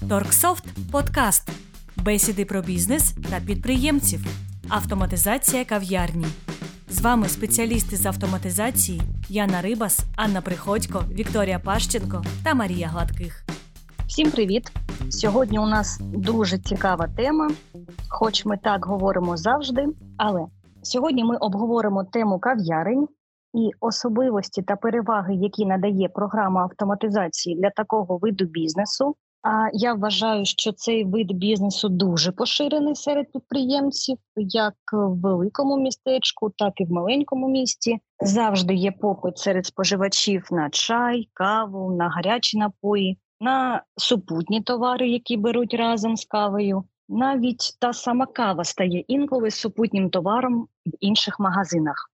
Торксофт подкаст. Бесіди про бізнес та підприємців. Автоматизація кав'ярні. З вами спеціалісти з автоматизації Яна Рибас, Анна Приходько, Вікторія Пащенко та Марія Гладких. Всім привіт! Сьогодні у нас дуже цікава тема, хоч ми так говоримо завжди. Але сьогодні ми обговоримо тему кав'ярень і особливості та переваги, які надає програма автоматизації для такого виду бізнесу. А я вважаю, що цей вид бізнесу дуже поширений серед підприємців, як в великому містечку, так і в маленькому місті. Завжди є попит серед споживачів на чай, каву, на гарячі напої, на супутні товари, які беруть разом з кавою. Навіть та сама кава стає інколи супутнім товаром в інших магазинах.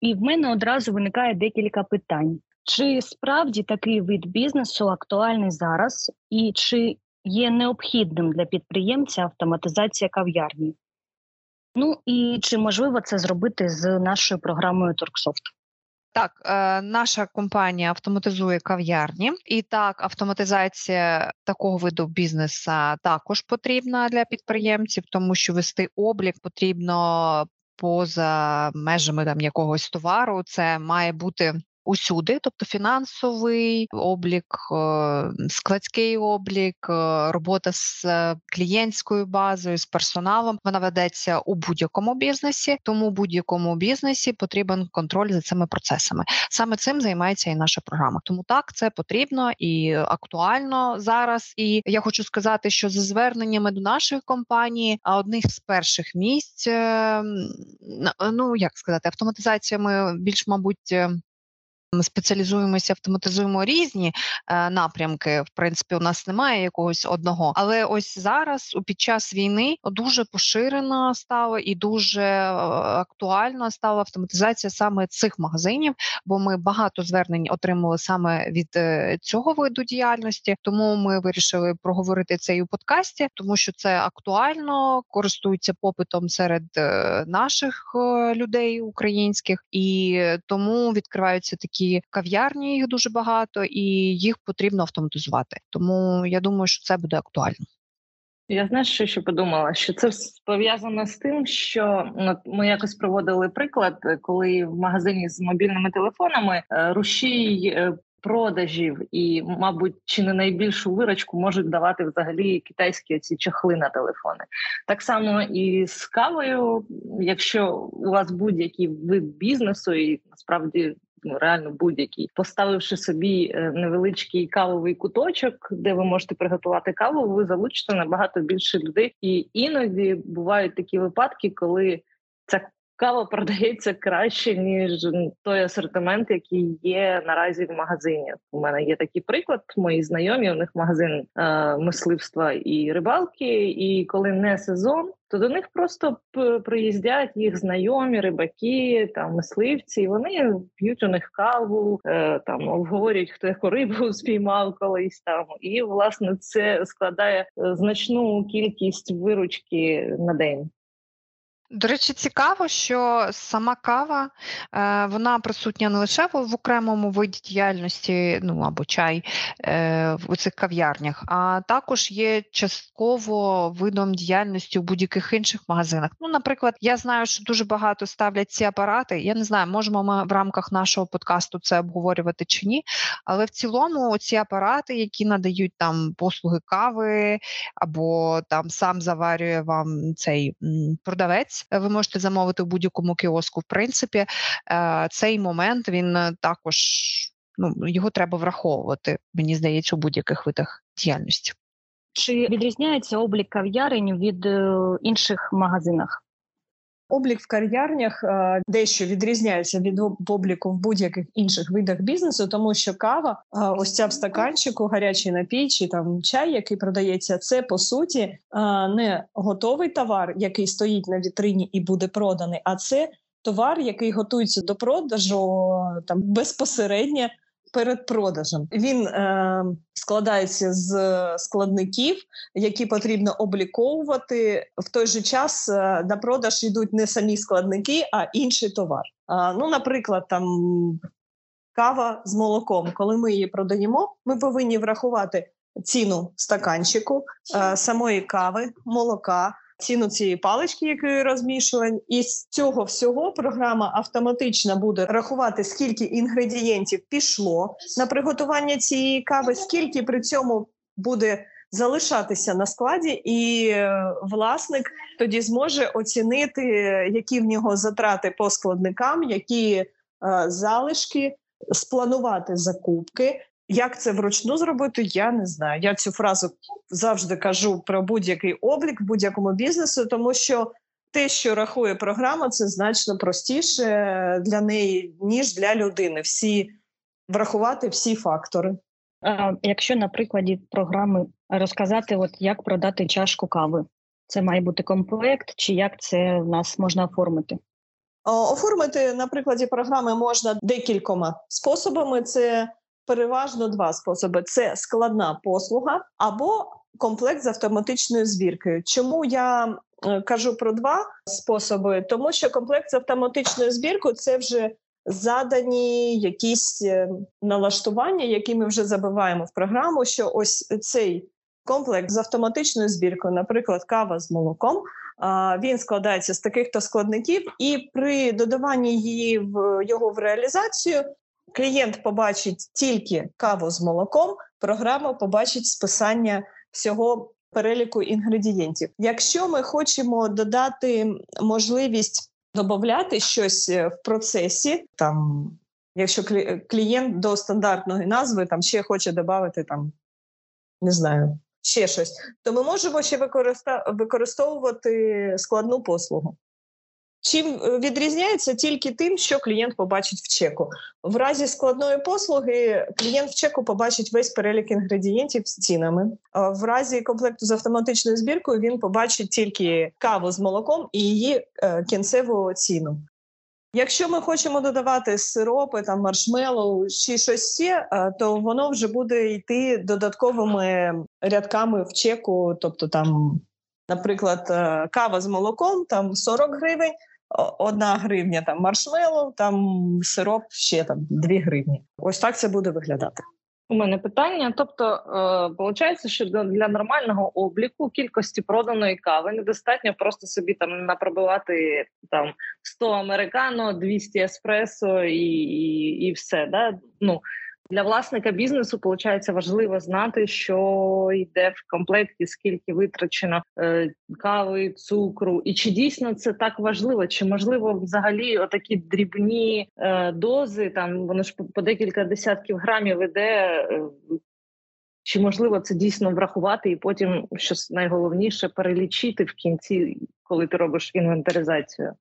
І в мене одразу виникає декілька питань: чи справді такий вид бізнесу актуальний зараз, і чи є необхідним для підприємця автоматизація кав'ярні? Ну і чи можливо це зробити з нашою програмою Торксофт? Так, е, наша компанія автоматизує кав'ярні, і так, автоматизація такого виду бізнесу також потрібна для підприємців, тому що вести облік потрібно поза межами там якогось товару. Це має бути усюди, тобто фінансовий облік, е, складський облік, е, робота з е, клієнтською базою, з персоналом, вона ведеться у будь-якому бізнесі, тому будь-якому бізнесі потрібен контроль за цими процесами. Саме цим займається і наша програма. Тому так це потрібно і актуально зараз. І я хочу сказати, що за зверненнями до нашої компанії, а одних з перших місць, ну як сказати, автоматизаціями більш мабуть. Ми спеціалізуємося, автоматизуємо різні е, напрямки. В принципі, у нас немає якогось одного. Але ось зараз, у під час війни, дуже поширена стала і дуже е, актуальна стала автоматизація саме цих магазинів, бо ми багато звернень отримали саме від е, цього виду діяльності. Тому ми вирішили проговорити це і у подкасті, тому що це актуально, користується попитом серед наших людей українських, і тому відкриваються такі такі кав'ярні, їх дуже багато, і їх потрібно автоматизувати. Тому я думаю, що це буде актуально. Я знаєш, що ще подумала, що це пов'язано з тим, що от ми якось проводили приклад, коли в магазині з мобільними телефонами е, рушій е, продажів і, мабуть, чи не найбільшу вирочку можуть давати взагалі китайські ці чахли на телефони. Так само і з кавою, якщо у вас будь-який вид бізнесу, і насправді ну реально будь-який, поставивши собі е, невеличкий кавовий куточок, де ви можете приготувати каву, ви залучите набагато більше людей. І іноді бувають такі випадки, коли ця кава продається краще ніж той асортимент, який є наразі в магазині. У мене є такий приклад. Мої знайомі у них магазин е, мисливства і рибалки. І коли не сезон, то до них просто приїздять їх знайомі, рибаки, там мисливці. і Вони п'ють у них каву, е, там обговорюють, хто яку рибу спіймав колись там. І власне це складає е, значну кількість виручки на день. До речі, цікаво, що сама кава е, вона присутня не лише в окремому виді діяльності, ну або чай е, в цих кав'ярнях, а також є частково видом діяльності у будь-яких інших магазинах. Ну, наприклад, я знаю, що дуже багато ставлять ці апарати. Я не знаю, можемо ми в рамках нашого подкасту це обговорювати чи ні. Але в цілому ці апарати, які надають там послуги кави, або там сам заварює вам цей продавець. Е, ви можете замовити в будь-якому кіоску. В принципі, е, цей момент він е, також ну його треба враховувати. Мені здається, у будь-яких видах діяльності. Чи відрізняється облік кав'ярень від інших магазинах? Облік в кар'ярнях е, дещо відрізняється від обліку в будь-яких інших видах бізнесу, тому що кава, е, ось ця в стаканчику, гарячий напій чи там чай, який продається, це по суті е, не готовий товар, який стоїть на вітрині і буде проданий, а це товар, який готується до продажу там безпосередньо перед продажем. Він е, складається з складників, які потрібно обліковувати. В той же час е, на продаж йдуть не самі складники, а інший товар. Е, ну, наприклад, там. Кава з молоком, коли ми її продаємо, ми повинні врахувати ціну стаканчику, е, самої кави, молока. Ціну цієї палички, якою розмішувань, і з цього всього програма автоматично буде рахувати, скільки інгредієнтів пішло на приготування цієї кави, скільки при цьому буде залишатися на складі, і е, власник тоді зможе оцінити, які в нього затрати по складникам, які е, залишки, спланувати закупки. Як це вручну зробити, я не знаю. Я цю фразу завжди кажу про будь-який облік в будь-якому бізнесу, тому що те, що рахує програма, це значно простіше для неї ніж для людини. Всі врахувати всі фактори. Якщо на прикладі програми розказати, от як продати чашку кави, це має бути комплект, чи як це в нас можна оформити? Оформити на прикладі програми можна декількома способами. Це переважно два способи: це складна послуга або комплект з автоматичною звіркою. Чому я е, кажу про два способи? Тому що комплект з автоматичною збіркою це вже задані якісь е, налаштування, які ми вже забиваємо в програму. Що ось цей комплекс з автоматичною збіркою, наприклад, кава з молоком. Він складається з таких то складників, і при додаванні її в його в реалізацію клієнт побачить тільки каву з молоком, програма побачить списання всього переліку інгредієнтів. Якщо ми хочемо додати можливість додати щось е, в процесі, там якщо клієнт до стандартної назви там ще хоче додати там, не знаю, ще щось, то ми можемо ще використовувати складну послугу. Чим е, відрізняється тільки тим, що клієнт побачить в чеку. В разі складної послуги клієнт в чеку побачить весь перелік інгредієнтів з цінами. В разі комплекту з автоматичною збіркою він побачить тільки каву з молоком і її е, кінцеву ціну. Якщо ми хочемо додавати сиропи, там маршмеллоу чи щось ще, е, то воно вже буде йти додатковими рядками в чеку, тобто там. Наприклад, кава з молоком там 40 гривень, одна гривня там маршмеллоу, там сироп ще там 2 гривні. Ось так це буде виглядати. У мене питання. Тобто, е, виходить, що для нормального обліку кількості проданої кави недостатньо просто собі там напробивати там 100 американо, 200 еспресо і і, і все. Да? Ну, для власника бізнесу виходить, важливо знати, що йде в комплекті, скільки витрачено е, кави, цукру, і чи дійсно це так важливо, чи можливо взагалі отакі дрібні е, дози, там воно ж по декілька десятків грамів іде. Е, чи можливо це дійсно врахувати, і потім що найголовніше перелічити в кінці, коли ти робиш інвентаризацію?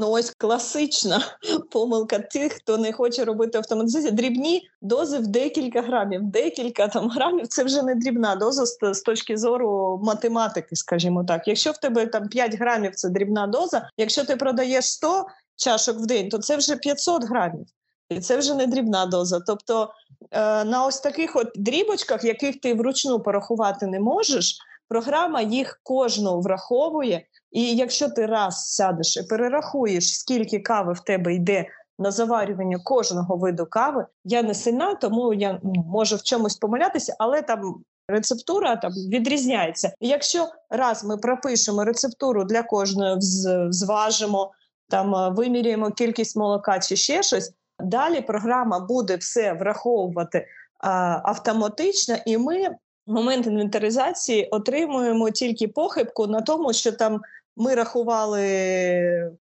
Ну, ось класична помилка тих, хто не хоче робити автоматизацію. Дрібні дози в декілька грамів. Декілька там грамів це вже не дрібна доза з, з точки зору математики, скажімо так. Якщо в тебе там 5 грамів це дрібна доза, якщо ти продаєш 100 чашок в день, то це вже 500 грамів. І це вже не дрібна доза. Тобто е, на ось таких от дрібочках, яких ти вручну порахувати не можеш, програма їх кожну враховує. І якщо ти раз сядеш і перерахуєш, скільки кави в тебе йде на заварювання кожного виду кави, я не сильна, тому я можу в чомусь помилятися, але там рецептура там відрізняється. Якщо раз ми пропишемо рецептуру для кожної, зважимо, там е, виміряємо кількість молока чи ще щось, далі програма буде все враховувати а, автоматично, і ми момент інвентаризації отримуємо тільки похибку на тому, що там ми рахували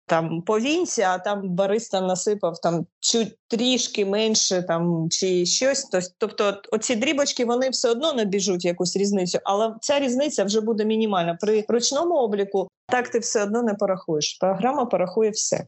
там повінці, а там бариста насипав там чуть трішки менше там чи щось. Тобто, оці дрібочки вони все одно набіжуть якусь різницю, але ця різниця вже буде мінімальна. При ручному обліку так ти все одно не порахуєш. Програма порахує все.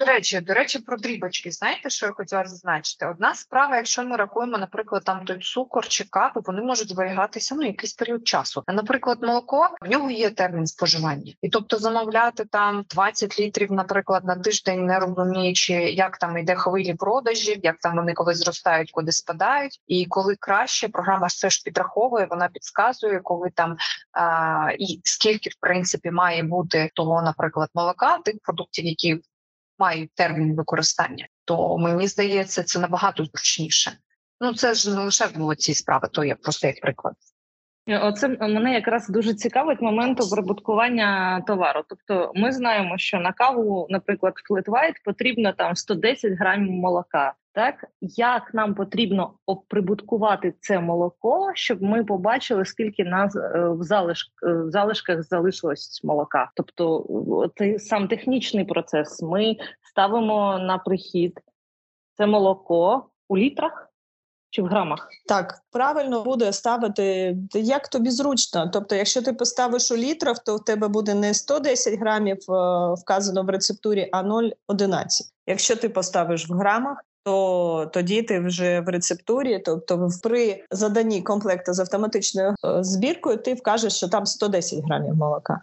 До речі, до речі, про дрібочки. Знаєте, що я хотіла зазначити? Одна справа, якщо ми рахуємо, наприклад, там той цукор чи каву, вони можуть зберігатися ну якийсь період часу. А, наприклад, молоко в нього є термін споживання, і тобто замовляти там 20 літрів, наприклад, на тиждень, не розуміючи, як там йде хвилі продажів, як там вони коли зростають, куди спадають, і коли краще програма все ж підраховує, вона підказує, коли там а, і скільки в принципі має бути того, наприклад, молока тих продуктів, які мають термін використання, то мені здається, це набагато зручніше. Ну це ж не лише в цій справи, то я просто як приклад. Оце мене якраз дуже цікавить момент оприбуткування товару. Тобто, ми знаємо, що на каву, наприклад, White потрібно там 110 грамів молока. Так як нам потрібно оприбуткувати це молоко, щоб ми побачили, скільки нас е, в залиш е, в залишках залишилось молока? Тобто, цей сам технічний процес. Ми ставимо на прихід це молоко у літрах чи в грамах? Так, правильно буде ставити як тобі зручно. Тобто, якщо ти поставиш у літрах, то в тебе буде не 110 грамів е, вказано в рецептурі, а 0,11. Якщо ти поставиш в грамах, то тоді ти вже в рецептурі, тобто при заданні комплекту з автоматичною е, збіркою, ти вкажеш, що там 110 грамів молока.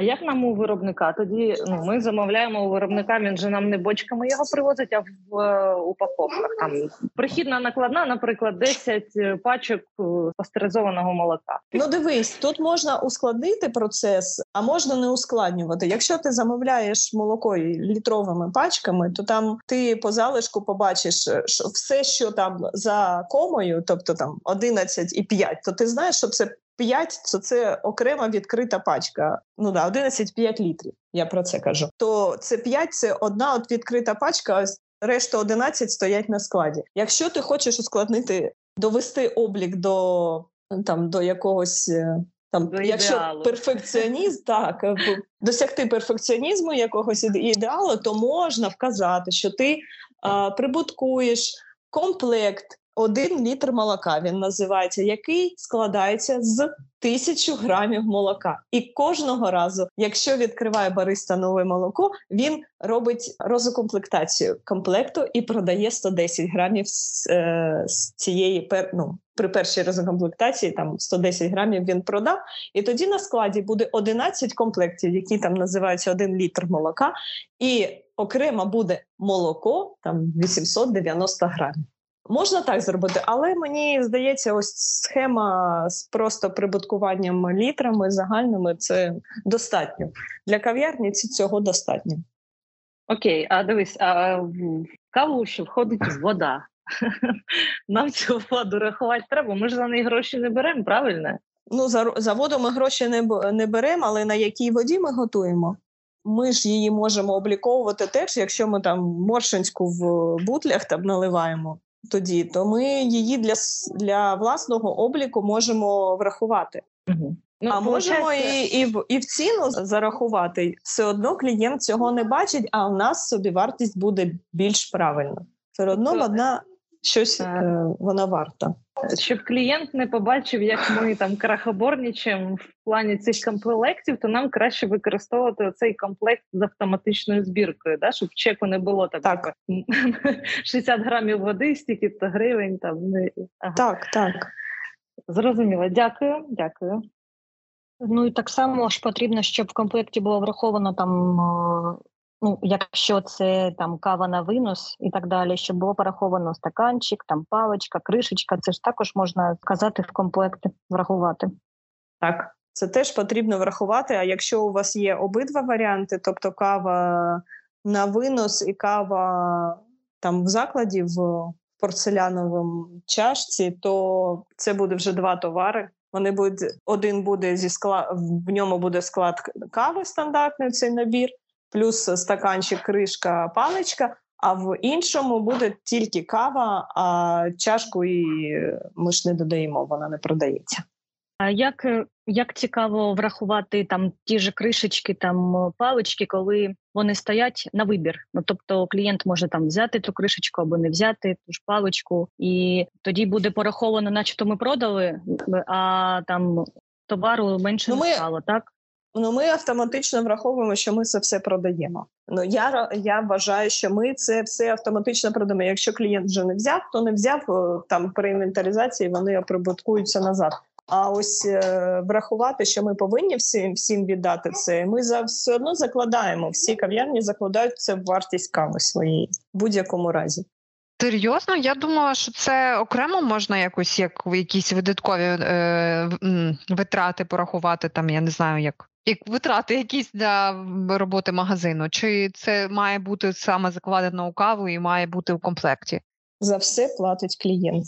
А як нам у виробника? Тоді ну ми замовляємо у виробника. Він же нам не бочками його привозить, а в е, упаковках. Там прихідна накладна, наприклад, 10 е, пачок е, пастеризованого молока. Ну дивись, тут можна ускладнити процес, а можна не ускладнювати. Якщо ти замовляєш молоко літровими пачками, то там ти по залишку побачиш, що все, що там за комою, тобто там 11,5, то ти знаєш, що це 5 – то це окрема відкрита пачка. Ну да, 11,5 літрів. Я про це кажу. То це 5 – це одна от відкрита пачка. Решта 11 стоять на складі. Якщо ти хочеш ускладнити, довести облік до там до якогось е, там, до якщо ідеалу. перфекціоніст, так е, досягти перфекціонізму якогось ідеалу, то можна вказати, що ти а, прибуткуєш комплект один літр молока він називається, який складається з тисячу грамів молока. І кожного разу, якщо відкриває бариста нове молоко, він робить розукомплектацію комплекту і продає 110 грамів з, е, з цієї пер, ну, при першій розукомплектації там 110 грамів він продав, і тоді на складі буде 11 комплектів, які там називаються один літр молока, і окремо буде молоко там 890 грамів. Можна так зробити, але мені здається, ось схема з просто прибуткуванням літрами загальними це достатньо для кав'ярні. Цього достатньо. Окей, а дивись, а в каву ще входить вода. Нам цю воду рахувати треба. Ми ж за неї гроші не беремо, правильно? Ну за за воду ми гроші не не беремо, але на якій воді ми готуємо? Ми ж її можемо обліковувати теж, якщо ми там моршинську в бутлях там наливаємо тоді, то ми її для для власного обліку можемо врахувати. Угу. Ну, а можемо і і, в і в ціну зарахувати. Все одно клієнт цього не бачить, а у нас собі вартість буде більш правильна. Все одно вона щось е, вона варта. Щоб клієнт не побачив, як ми там крахоборнічаємо в плані цих комплектів, то нам краще використовувати цей комплект з автоматичною збіркою, да? щоб чеку не було там так. 60 грамів води, стільки то гривень. Там ага. Так, так. Зрозуміло. Дякую, дякую. Ну і так само ж потрібно, щоб в комплекті було враховано там Ну, якщо це там кава на винос і так далі, щоб було пораховано стаканчик, там паличка, кришечка, це ж також можна вказати в комплекти, врахувати. Так, це теж потрібно врахувати. А якщо у вас є обидва варіанти, тобто кава на винос і кава там в закладі в порцеляновому чашці, то це буде вже два товари. Вони будуть один буде зі склад в ньому буде склад кави стандартний цей набір плюс стаканчик, кришка, паличка. А в іншому буде тільки кава, а чашку і ми ж не додаємо, вона не продається. А як як цікаво врахувати там ті ж кришечки, там палички, коли вони стоять на вибір? Ну тобто клієнт може там взяти ту кришечку або не взяти ту ж паличку, і тоді буде пораховано, начебто ми продали, а там товару менше ну, не стало, так? Ну, ми автоматично враховуємо, що ми це все продаємо. Ну я я вважаю, що ми це все автоматично продаємо. Якщо клієнт вже не взяв, то не взяв там при інвентаризації. Вони оприбуткуються назад. А ось е, врахувати, що ми повинні всім всім віддати це. Ми за все одно закладаємо. Всі кав'ярні закладають це в вартість кави своєї в будь-якому разі. Серйозно, я думала, що це окремо можна якось як якісь видаткові е, витрати порахувати там. Я не знаю, як як витрати якісь для роботи магазину, чи це має бути саме закладено у каву і має бути в комплекті? за все платить клієнт.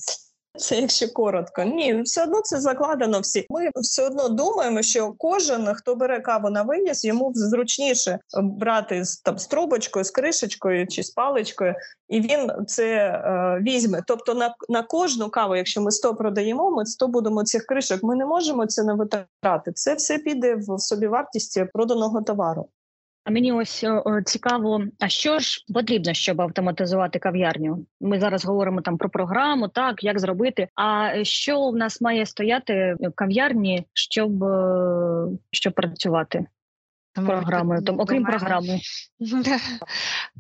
Це якщо коротко, ні, все одно це закладено всі. Ми все одно думаємо, що кожен, хто бере каву на виніс, йому зручніше брати з там з трубочкою, з кришечкою чи з паличкою, і він це е, візьме. Тобто, на на кожну каву, якщо ми 100 продаємо, ми 100 будемо цих кришок. Ми не можемо це не витрати. Це все піде в собівартість проданого товару. А мені ось о, цікаво, а що ж потрібно, щоб автоматизувати кав'ярню? Ми зараз говоримо там про програму, так як зробити. А що в нас має стояти в кав'ярні, щоб е, щоб працювати? Програмою, там, окрім програми.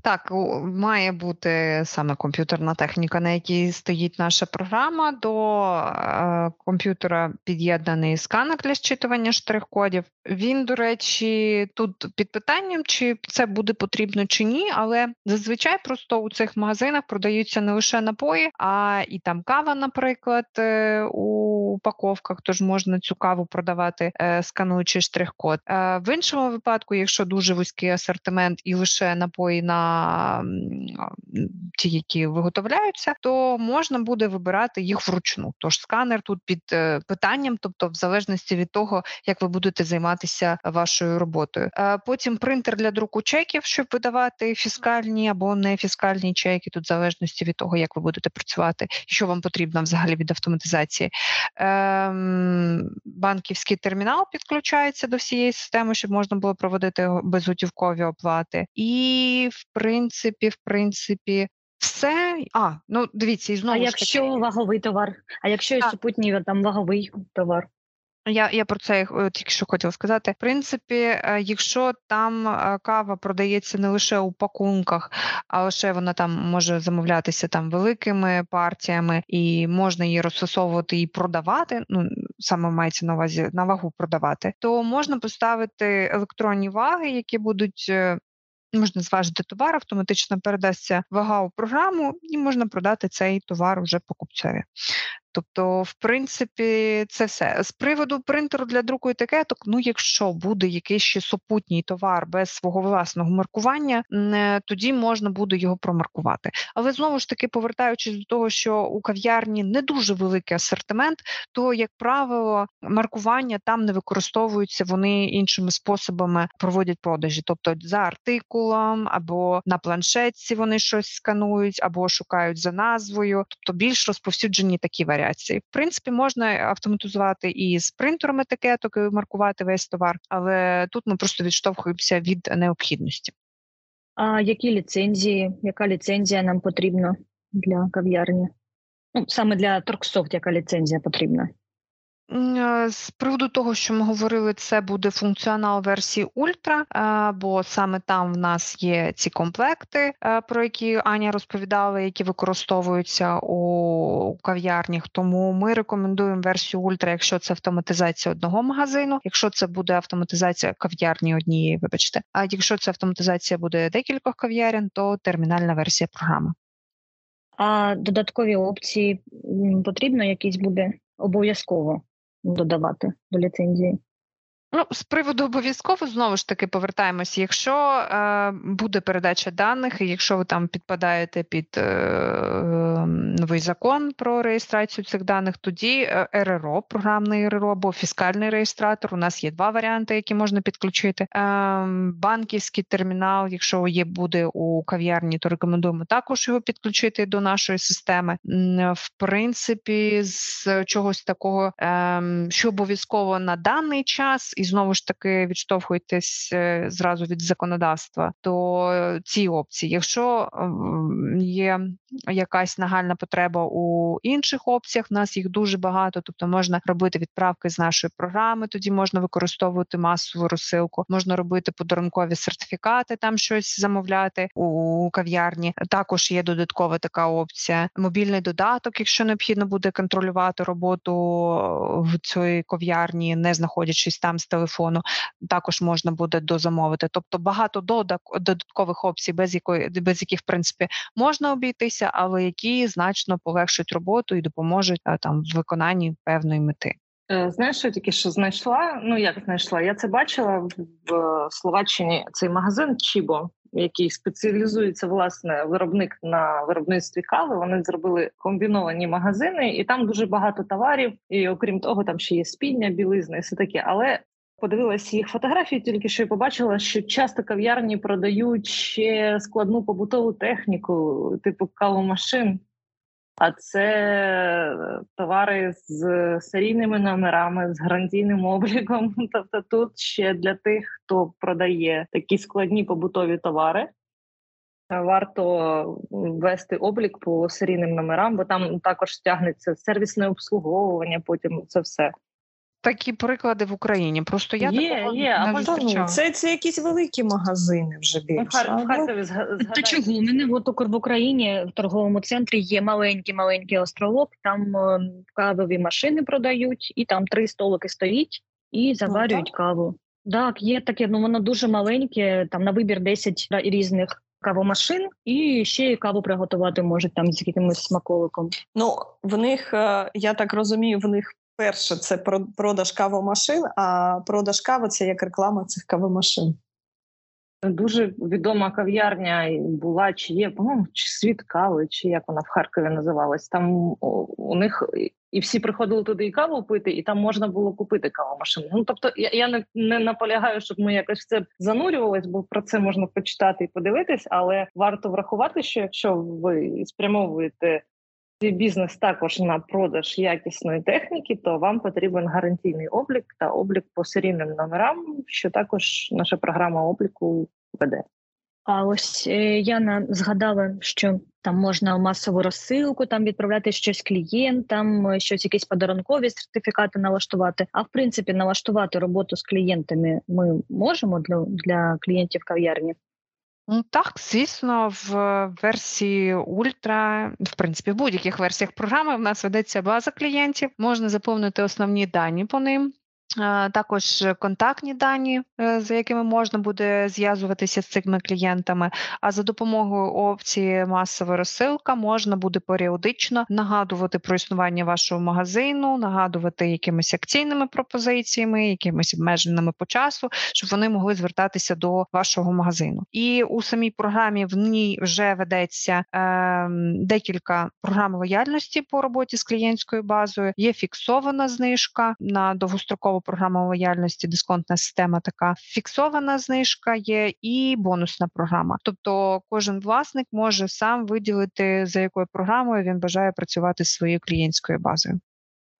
Так, має бути саме комп'ютерна техніка, на якій стоїть наша програма. До е, комп'ютера під'єднаний сканер для щитування штрих-кодів. Він, до речі, тут під питанням, чи це буде потрібно чи ні, але зазвичай просто у цих магазинах продаються не лише напої, а і там кава, наприклад, е, у упаковках, тож можна цю каву продавати, е, скануючи штрих-код. Е, в іншому випадку, якщо дуже вузький асортимент і лише напої на ті, які виготовляються, то можна буде вибирати їх вручну. Тож сканер тут під питанням, тобто в залежності від того, як ви будете займатися вашою роботою. Е, потім принтер для друку чеків, щоб видавати фіскальні або не фіскальні чеки, тут в залежності від того, як ви будете працювати, що вам потрібно взагалі від автоматизації. Ем, банківський термінал підключається до всієї системи, щоб можна було проводити безготівкові оплати. І в принципі, в принципі. Все, а ну дивіться, і знову а якщо таки... ваговий товар, а якщо і супутній там ваговий товар. Я я про це е, тільки що хотіла сказати. В принципі, е, якщо там е, кава продається не лише у пакунках, а лише вона там може замовлятися там великими партіями, і можна її розфасовувати і продавати. Ну саме мається на увазі на вагу продавати, то можна поставити електронні ваги, які будуть Можна зважити товар, автоматично передасться вага у програму, і можна продати цей товар уже покупцеві. Тобто, в принципі, це все з приводу принтеру для друку етикеток. Ну, якщо буде якийсь ще супутній товар без свого власного маркування, е, тоді можна буде його промаркувати. Але знову ж таки, повертаючись до того, що у кав'ярні не дуже великий асортимент, то як правило, маркування там не використовуються, вони іншими способами проводять продажі, тобто за артикулом або на планшетці вони щось сканують, або шукають за назвою, тобто більш розповсюджені такі варіанти варіації. В принципі, можна автоматизувати і з принтером етикеток і маркувати весь товар, але тут ми просто відштовхуємося від необхідності. А які ліцензії? Яка ліцензія нам потрібна для кав'ярні? Ну, саме для Торксофт, яка ліцензія потрібна? Е, з приводу того, що ми говорили, це буде функціонал версії Ультра, е, бо саме там в нас є ці комплекти, е, про які Аня розповідала, які використовуються у кав'ярнях. Тому ми рекомендуємо версію Ультра, якщо це автоматизація одного магазину, якщо це буде автоматизація кав'ярні однієї, вибачте. А якщо це автоматизація буде декількох кав'ярень, то термінальна версія програми. А додаткові опції потрібно якісь буде обов'язково додавати до ліцензії. Ну, з приводу обов'язково знову ж таки повертаємося. Якщо е, буде передача даних, і якщо ви там підпадаєте під е, ем, новий закон про реєстрацію цих даних, тоді е, РРО, програмний РРО або фіскальний реєстратор. У нас є два варіанти, які можна підключити. Е, банківський термінал, якщо є буде у кав'ярні, то рекомендуємо також його підключити до нашої системи. В принципі, з чогось такого, е, що обов'язково на даний час і знову ж таки відштовхуєтесь е, зразу від законодавства, то ці опції, якщо є якась нагальна потреба у інших опціях, в нас їх дуже багато, тобто можна робити відправки з нашої програми, тоді можна використовувати масову розсилку, можна робити подарункові сертифікати, там щось замовляти у кав'ярні. Також є додаткова така опція. Мобільний додаток, якщо необхідно буде контролювати роботу в цій кав'ярні, не знаходячись там телефону, також можна буде дозамовити. Тобто багато додаткових опцій, без якої без яких в принципі можна обійтися, але які значно полегшать роботу і допоможуть там в виконанні певної мети. Е, знаєш, що тільки що знайшла? Ну як знайшла? Я це бачила в Словаччині цей магазин Чібо. який спеціалізується власне виробник на виробництві кави. Вони зробили комбіновані магазини, і там дуже багато товарів. І окрім того, там ще є спідня, білизна і все таке. Але подивилася їх фотографії, тільки що і побачила, що часто кав'ярні продають ще складну побутову техніку, типу кавомашин. А це товари з серійними номерами, з гарантійним обліком. Тобто, тут ще для тих, хто продає такі складні побутові товари, варто ввести облік по серійним номерам, бо там також стягнеться сервісне обслуговування. Потім це все такі приклади в Україні. Просто я є, такого є, не зустрічала. Це, це якісь великі магазини вже Ну, більше. Хар- в ну, Харкові Та чого? У мене от в Україні в торговому центрі є маленький маленький островок. Там е, кавові машини продають, і там три столики стоїть і заварюють так? каву. Так, є таке, ну воно дуже маленьке. Там на вибір 10 різних кавомашин, і ще й каву приготувати можуть там з якимось смаколиком. Ну, в них, е, я так розумію, в них перше це про- продаж кавомашин, а продаж кави це як реклама цих кавомашин. Дуже відома кав'ярня була чи є, по-моєму, чи світ кави, чи як вона в Харкові називалась. Там у них і всі приходили туди і каву пити, і там можна було купити кавомашину. Ну тобто, я, я не, не наполягаю, щоб ми якось в це занурювались, бо про це можна почитати і подивитись. Але варто врахувати, що якщо ви спрямовуєте свій бізнес також на продаж якісної техніки, то вам потрібен гарантійний облік та облік по серійним номерам, що також наша програма обліку веде. А ось е, Яна згадала, що там можна масову розсилку, там відправляти щось клієнтам, е, щось якісь подарункові сертифікати налаштувати. А в принципі, налаштувати роботу з клієнтами ми можемо для, для клієнтів кав'ярні. Ну, так, звісно, в версії Ультра, в принципі, в будь-яких версіях програми в нас ведеться база клієнтів, можна заповнити основні дані по ним. Е, Також контактні дані, е, за якими можна буде зв'язуватися з цими клієнтами. А за допомогою опції масова розсилка можна буде періодично нагадувати про існування вашого магазину, нагадувати якимись акційними пропозиціями, якимись обмеженими по часу, щоб вони могли звертатися до вашого магазину. І у самій програмі в ній вже ведеться е, декілька програм лояльності по роботі з клієнтською базою. Є фіксована знижка на довгострокову програму лояльності, дисконтна система така фіксована знижка є і бонусна програма. Тобто кожен власник може сам виділити за якою програмою він бажає працювати зі своєю клієнтською базою.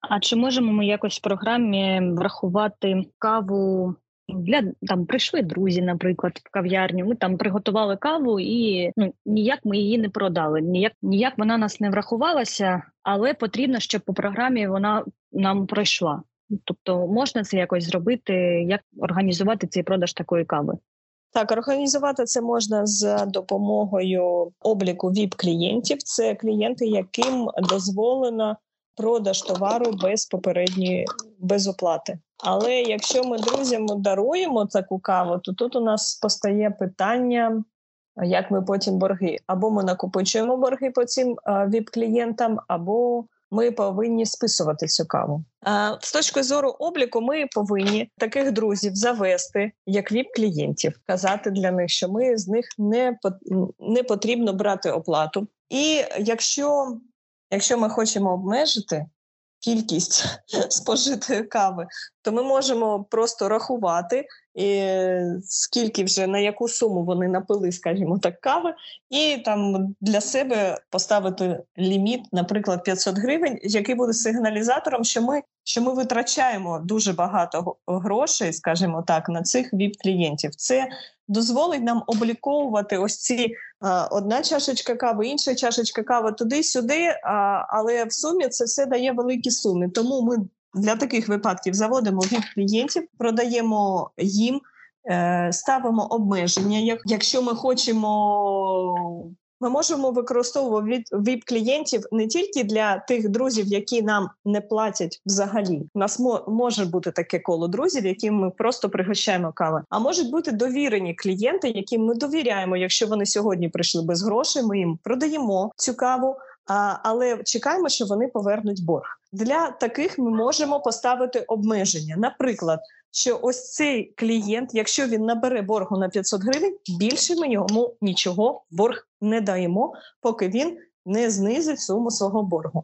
А чи можемо ми якось в програмі врахувати каву? Для там прийшли друзі, наприклад, в кав'ярню. Ми там приготували каву, і ну ніяк ми її не продали. Ніяк ніяк вона нас не врахувалася, але потрібно, щоб по програмі вона нам пройшла. Тобто можна це якось зробити, як організувати цей продаж такої кави. Так, організувати це можна за допомогою обліку vip клієнтів. Це клієнти, яким дозволено продаж товару без попередньої без оплати. Але якщо ми друзям даруємо таку каву, то тут у нас постає питання. Як ми потім борги? Або ми накопичуємо борги по цим vip клієнтам або ми повинні списувати цю каву. А з точки зору обліку, ми повинні таких друзів завести як віп клієнтів, казати для них, що ми з них не не потрібно брати оплату. І якщо, якщо ми хочемо обмежити кількість спожитої кави, то ми можемо просто рахувати, і скільки вже на яку суму вони напили, скажімо так, кави, і там для себе поставити ліміт, наприклад, 500 гривень, який буде сигналізатором, що ми що ми витрачаємо дуже багато грошей, скажімо так, на цих віп клієнтів. Це дозволить нам обліковувати ось ці одна чашечка кави, інша чашечка кави туди-сюди. Але в сумі це все дає великі суми. Тому ми для таких випадків заводимо від клієнтів, продаємо їм, е, ставимо обмеження. Якщо ми хочемо. Ми можемо використовувати віп клієнтів не тільки для тих друзів, які нам не платять взагалі. У нас може бути таке коло друзів, яким ми просто пригощаємо кави. А можуть бути довірені клієнти, яким ми довіряємо. Якщо вони сьогодні прийшли без грошей, ми їм продаємо цю каву. Але чекаємо, що вони повернуть борг. Для таких ми можемо поставити обмеження. Наприклад, що ось цей клієнт, якщо він набере боргу на 500 гривень, більше ми йому нічого борг не даємо, поки він не знизить суму свого боргу.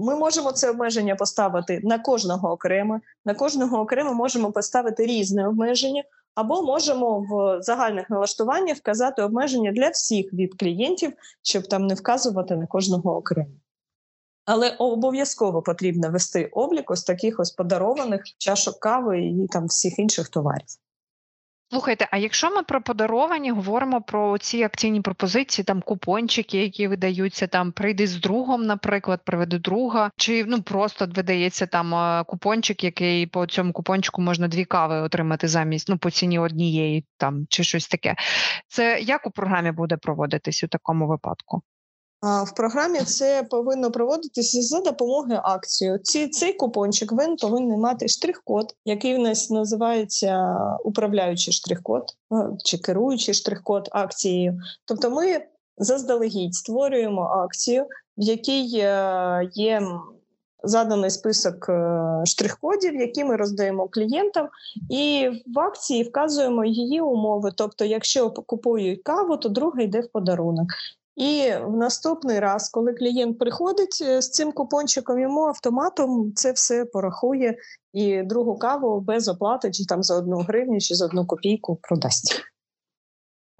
Ми можемо це обмеження поставити на кожного окремо. На кожного окремо можемо поставити різне обмеження, або можемо в загальних налаштуваннях вказати обмеження для всіх від клієнтів, щоб там не вказувати на кожного окремо. Але обов'язково потрібно вести облік ось таких ось подарованих чашок кави і там всіх інших товарів. Слухайте, а якщо ми про подаровані говоримо про ці акційні пропозиції, там купончики, які видаються, там прийди з другом, наприклад, приведу друга, чи ну просто видається там е, купончик, який по цьому купончику можна дві кави отримати замість ну по ціні однієї, там чи щось таке. Це як у програмі буде проводитись у такому випадку? В програмі це повинно проводитися за допомогою акції. Ці цей купончик він повинен мати штрих-код, який в нас називається управляючий штрих-код чи керуючий штрих-код акцією. Тобто, ми заздалегідь створюємо акцію, в якій е, є заданий список е, штрих-кодів, які ми роздаємо клієнтам, і в акції вказуємо її умови. Тобто, якщо купують каву, то друга йде в подарунок. І в наступний раз, коли клієнт приходить е, з цим купончиком, йому автоматом це все порахує і другу каву без оплати, чи там за одну гривню, чи за одну копійку продасть.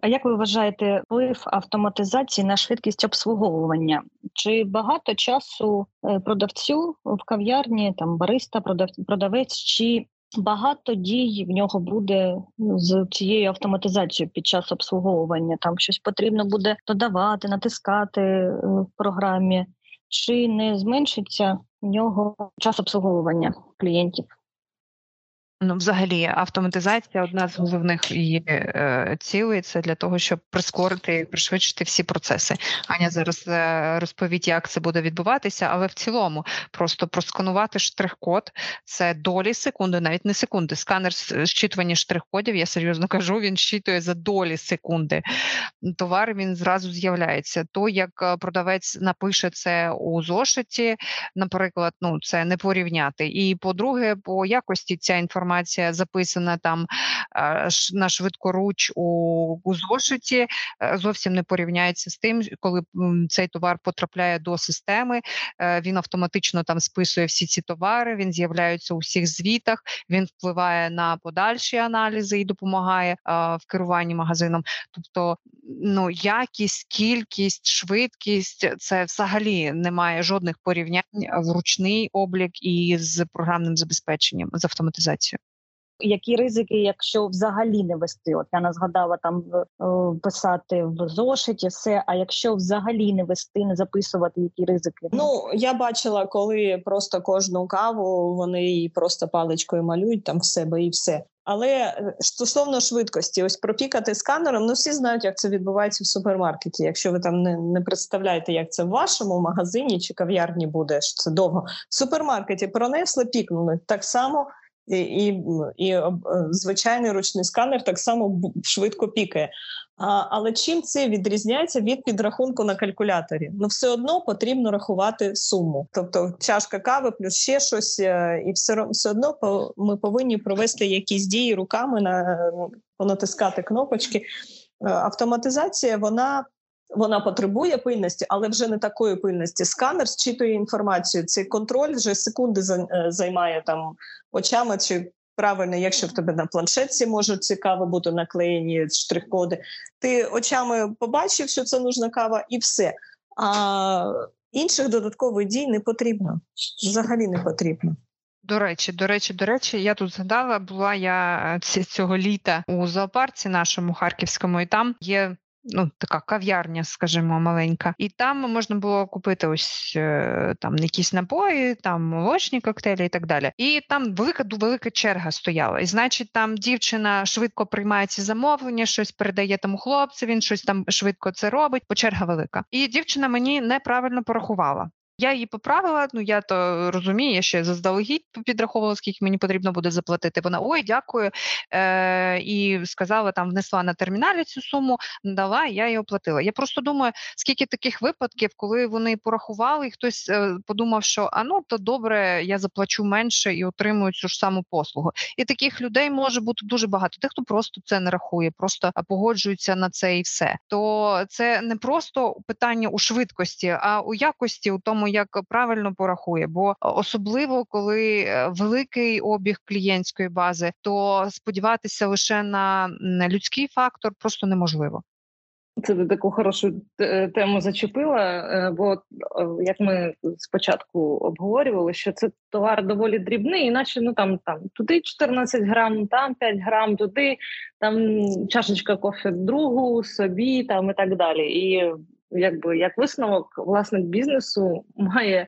А як ви вважаєте вплив автоматизації на швидкість обслуговування? Чи багато часу е, продавцю в кав'ярні, там бариста, продавець, чи Багато дій в нього буде з цією автоматизацією під час обслуговування. Там щось потрібно буде додавати, натискати е, в програмі, чи не зменшиться в нього час обслуговування клієнтів? Ну, взагалі, автоматизація одна з головних її е, цілей це для того, щоб прискорити і пришвидшити всі процеси. Аня зараз е, розповість, як це буде відбуватися, але в цілому просто просканувати штрих-код це долі секунди, навіть не секунди. Сканер зчитування штрих-кодів, я серйозно кажу, він щитує за долі секунди. Товар він зразу з'являється. То як е, продавець напише це у зошиті, наприклад, ну це не порівняти. І по-друге, по якості ця інформація інформація записана там на швидкоруч у, зошиті, е, зовсім не порівняється з тим, коли цей товар потрапляє до системи, е, він автоматично там списує всі ці товари, він з'являється у всіх звітах, він впливає на подальші аналізи і допомагає в керуванні магазином. Тобто, ну якість, кількість, швидкість це взагалі немає жодних порівнянь в ручний облік і з програмним забезпеченням з автоматизацією які ризики, якщо взагалі не вести? От я не згадала там е, писати в зошиті, все. А якщо взагалі не вести, не записувати, які ризики? Ну я бачила, коли просто кожну каву вони її просто паличкою малюють там в себе і все. Але е, стосовно швидкості, ось пропікати сканером, ну всі знають, як це відбувається в супермаркеті. Якщо ви там не не представляєте, як це в вашому магазині чи кав'ярні буде, що це довго в супермаркеті пронесли, пікнули так само і і, е, звичайний ручний сканер так само швидко пікає. А, Але чим це відрізняється від підрахунку на калькуляторі? Ну, все одно потрібно рахувати суму. Тобто чашка кави плюс ще щось, е, і все все одно ми повинні провести якісь дії руками на понатискати кнопочки. Е, автоматизація вона вона потребує пильності, але вже не такої пильності. Сканер зчитує інформацію. Цей контроль вже секунди е, займає там очами чи. Правильно, якщо в тебе на планшетці можуть цікаво бути наклеєні штрих-коди, ти очами побачив, що це нужна кава, і все. А інших додаткових дій не потрібно. Взагалі не потрібно. До речі, до речі, до речі, я тут згадала, була я е, цього літа у зоопарці нашому харківському, і там є ну, така кав'ярня, скажімо, маленька. І там можна було купити ось е, там якісь напої, там молочні коктейлі і так далі. І там велика велика черга стояла. І значить, там дівчина швидко приймає ці замовлення, щось передає тому хлопцю, він щось там швидко це робить, бо черга велика. І дівчина мені неправильно порахувала. Я її поправила. Ну я то розумію, я ще заздалегідь підраховувала, скільки мені потрібно буде заплатити. Вона ой, дякую. Е, І сказала, там внесла на терміналі цю суму, дала, я її оплатила. Я просто думаю, скільки таких випадків, коли вони порахували, і хтось е, подумав, що а ну то добре, я заплачу менше і отримую цю ж саму послугу. І таких людей може бути дуже багато. Тих, хто просто це не рахує, просто погоджується на це і все. То це не просто питання у швидкості, а у якості у тому тому, як правильно порахує. Бо особливо коли е, великий обіг клієнтської бази, то сподіватися лише на людський фактор просто неможливо. Це ти таку хорошу е, тему зачепила. Е, бо як ми спочатку обговорювали, що це товар доволі дрібний, іначе ну там там туди 14 грам, там 5 грам, туди там чашечка кофе другу, собі там і так далі. І якби як висновок, власник бізнесу має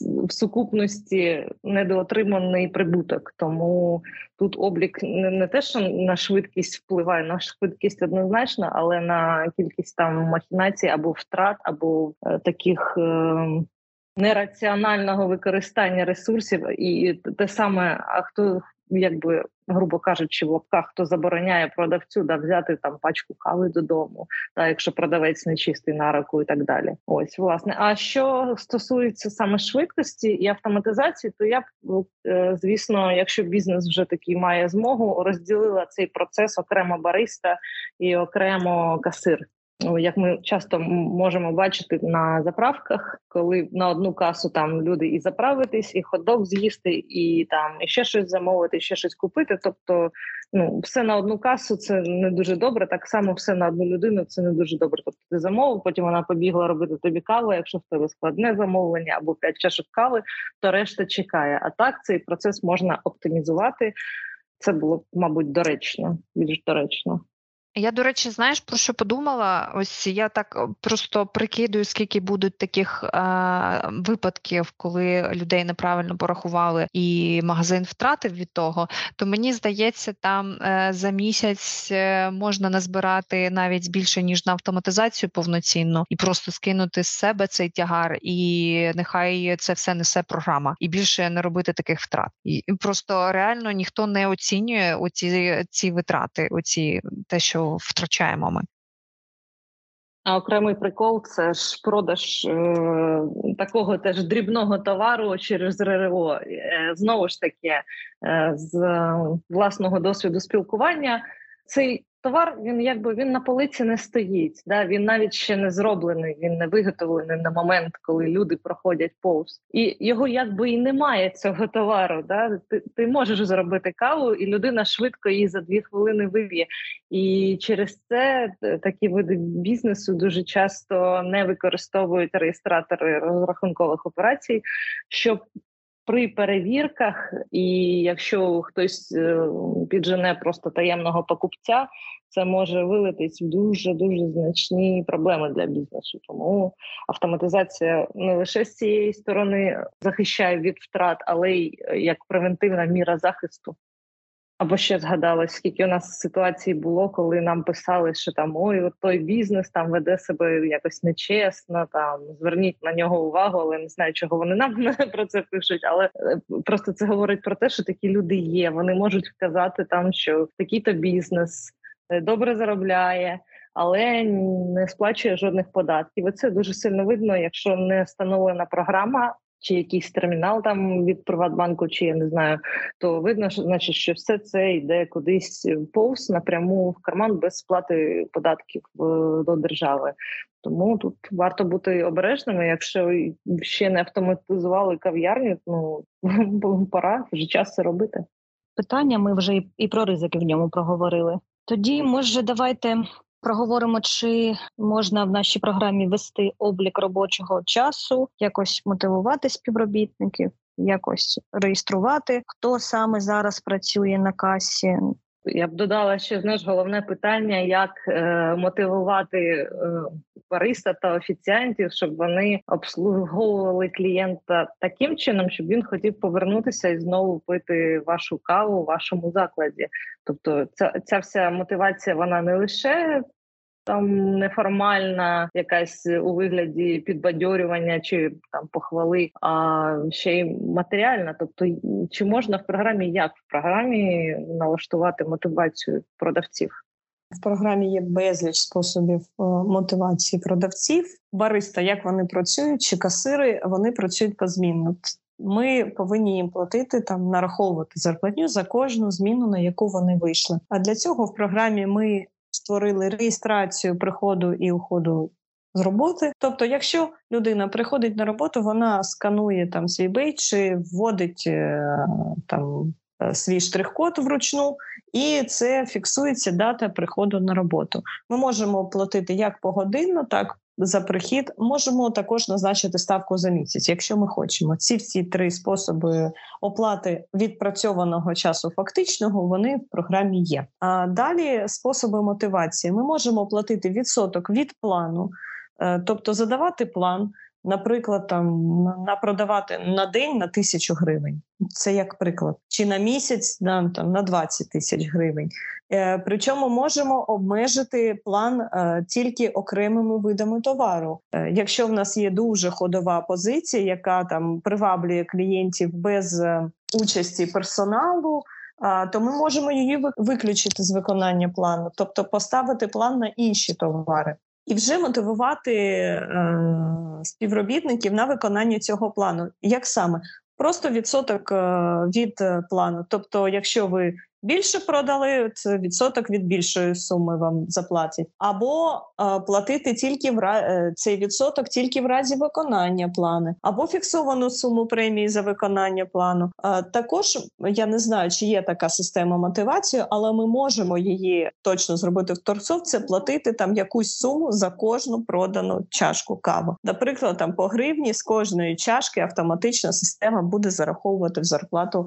в сукупності недоотриманий прибуток. Тому тут облік не, те, що на швидкість впливає, на швидкість однозначно, але на кількість там махінацій або втрат, або е, таких. Е, Нераціонального використання ресурсів і те саме, а хто якби грубо кажучи, в лапках хто забороняє продавцю да взяти там пачку кави додому, та якщо продавець не чистий на руку і так далі. Ось власне. А що стосується саме швидкості і автоматизації, то я б е, звісно, якщо бізнес вже такий має змогу, розділила цей процес окремо бариста і окремо касир. Як ми часто можемо бачити на заправках, коли на одну касу там люди і заправитись, і хот-дог з'їсти, і там і ще щось замовити, і ще щось купити. Тобто, ну все на одну касу це не дуже добре. Так само все на одну людину це не дуже добре. Тобто ти замовив, потім вона побігла робити тобі каву. Якщо в тебе складне замовлення або п'ять чашок кави, то решта чекає. А так цей процес можна оптимізувати. Це було мабуть доречно, більш доречно. Я, до речі, знаєш, про що подумала? Ось я так просто прикидую, скільки будуть таких е, випадків, коли людей неправильно порахували, і магазин втратив від того. То мені здається, там е, за місяць е, можна назбирати навіть більше ніж на автоматизацію повноцінну, і просто скинути з себе цей тягар, і нехай це все несе програма, і більше не робити таких втрат. І просто реально ніхто не оцінює оці ці витрати, оці те, що втрачаємо ми. А окремий прикол це ж продаж е, такого теж дрібного товару через РРО. Е, знову ж таки, е, з власного досвіду спілкування цей товар він якби він на полиці не стоїть. Да? Він навіть ще не зроблений, він не виготовлений на момент, коли люди проходять повз, і його якби і немає цього товару. Да? Ти ти можеш зробити каву, і людина швидко її за дві хвилини виб'є. І через це такі види бізнесу дуже часто не використовують реєстратори розрахункових операцій, щоб при перевірках, і якщо хтось е, піджене просто таємного покупця, це може вилитись в дуже дуже значні проблеми для бізнесу. Тому автоматизація не лише з цієї сторони захищає від втрат, але й е, як превентивна міра захисту. Або ще згадала, скільки у нас ситуацій було, коли нам писали, що там ой, от той бізнес там веде себе якось нечесно. Там зверніть на нього увагу, але не знаю, чого вони нам про це пишуть. Але е, просто це говорить про те, що такі люди є. Вони можуть вказати там, що такий-то бізнес е, добре заробляє, але не сплачує жодних податків. І це дуже сильно видно, якщо не встановлена програма чи якийсь термінал там від Приватбанку, чи я не знаю, то видно, що значить, що все це йде кудись повз напряму в карман без сплати податків до держави. Тому тут варто бути обережними. Якщо ще не автоматизували кав'ярню, ну пора вже час це робити. Питання ми вже і про ризики в ньому проговорили. Тоді, може, давайте проговоримо, чи можна в нашій програмі вести облік робочого часу, якось мотивувати співробітників, якось реєструвати, хто саме зараз працює на касі. Я б додала ще знаєш, головне питання, як е, мотивувати е, бариста та офіціантів, щоб вони обслуговували клієнта таким чином, щоб він хотів повернутися і знову пити вашу каву у вашому закладі. Тобто, ця ця вся мотивація вона не лише там неформальна, якась у вигляді підбадьорювання чи там похвали, а ще й матеріальна. Тобто, чи можна в програмі як в програмі налаштувати мотивацію продавців? В програмі є безліч способів е, мотивації продавців. Бариста, як вони працюють, чи касири вони працюють позмінно. Ми повинні їм платити там, нараховувати зарплатню за кожну зміну, на яку вони вийшли. А для цього в програмі ми створили реєстрацію приходу і уходу з роботи. Тобто, якщо людина приходить на роботу, вона сканує там свій бейдж чи вводить е, там е, свій штрих-код вручну, і це фіксується дата приходу на роботу. Ми можемо платити як погодинно, так за прихід. Можемо також назначити ставку за місяць, якщо ми хочемо. Ці всі три способи оплати відпрацьованого часу фактичного вони в програмі є. А далі способи мотивації. Ми можемо платити відсоток від плану, е, тобто задавати план наприклад, там на продавати на день на тисячу гривень. Це як приклад, чи на місяць на там на 20 тисяч гривень. Е, Причому можемо обмежити план е, тільки окремими видами товару. Е, Якщо в нас є дуже ходова позиція, яка там приваблює клієнтів без е, участі персоналу. То ми можемо її виключити з виконання плану, тобто поставити план на інші товари і вже мотивувати е, співробітників на виконання цього плану. Як саме? Просто відсоток е, від е, плану. Тобто, якщо ви більше продали, це відсоток від більшої суми вам заплатять, або е, платити тільки в е, цей відсоток тільки в разі виконання плану, або фіксовану суму премії за виконання плану. Е, також я не знаю, чи є така система мотивації, але ми можемо її точно зробити в торцовці, платити там якусь суму за кожну продану чашку кави. Наприклад, там по гривні з кожної чашки автоматична система буде зараховувати в зарплату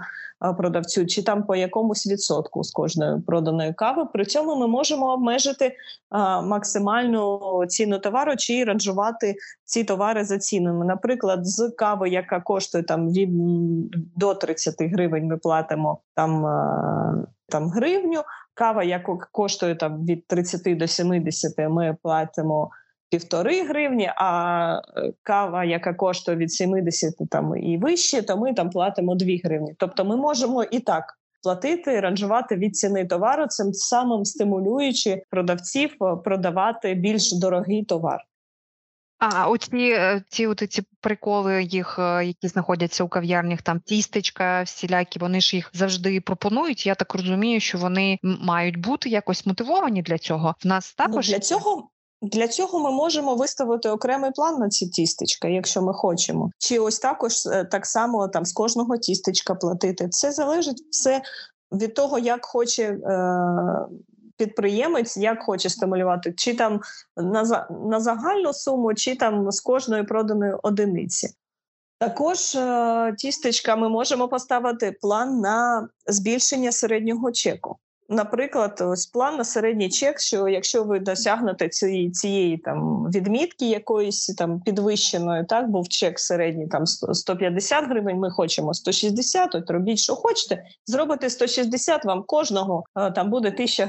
продавцю, чи там по якомусь відсотку з кожної проданої кави. При цьому ми можемо обмежити а, максимальну ціну товару чи ранжувати ці товари за цінами. Наприклад, з кави, яка коштує там від до 30 гривень, ми платимо там. А, там гривню, кава, яка коштує там від 30 до 70, ми платимо півтори гривні, а е, кава, яка коштує від 70 там і вище, то ми там платимо 2 гривні. Тобто ми можемо і так платити, ранжувати від ціни товару, цим самим стимулюючи продавців е, продавати більш дорогий товар. А оці е, ці от ці приколи, їх е, які знаходяться у кав'ярнях, там тістечка, всілякі, вони ж їх завжди пропонують. Я так розумію, що вони мають бути якось мотивовані для цього. В нас ну, також ну, для цього для цього ми можемо виставити окремий план на ці тістечка, якщо ми хочемо. Чи ось також е, так само там з кожного тістечка платити. Це залежить все від того, як хоче. Е- Підприємець як хоче стимулювати, чи там на на загальну суму, чи там з кожної проданої одиниці. Також е, тістечка ми можемо поставити план на збільшення середнього чеку. Наприклад, ось план на середній чек, що якщо ви досягнете цієї цієї там відмітки якоїсь там підвищеної, так був чек середній там 150 гривень. Ми хочемо 160, от робіть, що хочете, зробити 160, вам кожного там буде 1000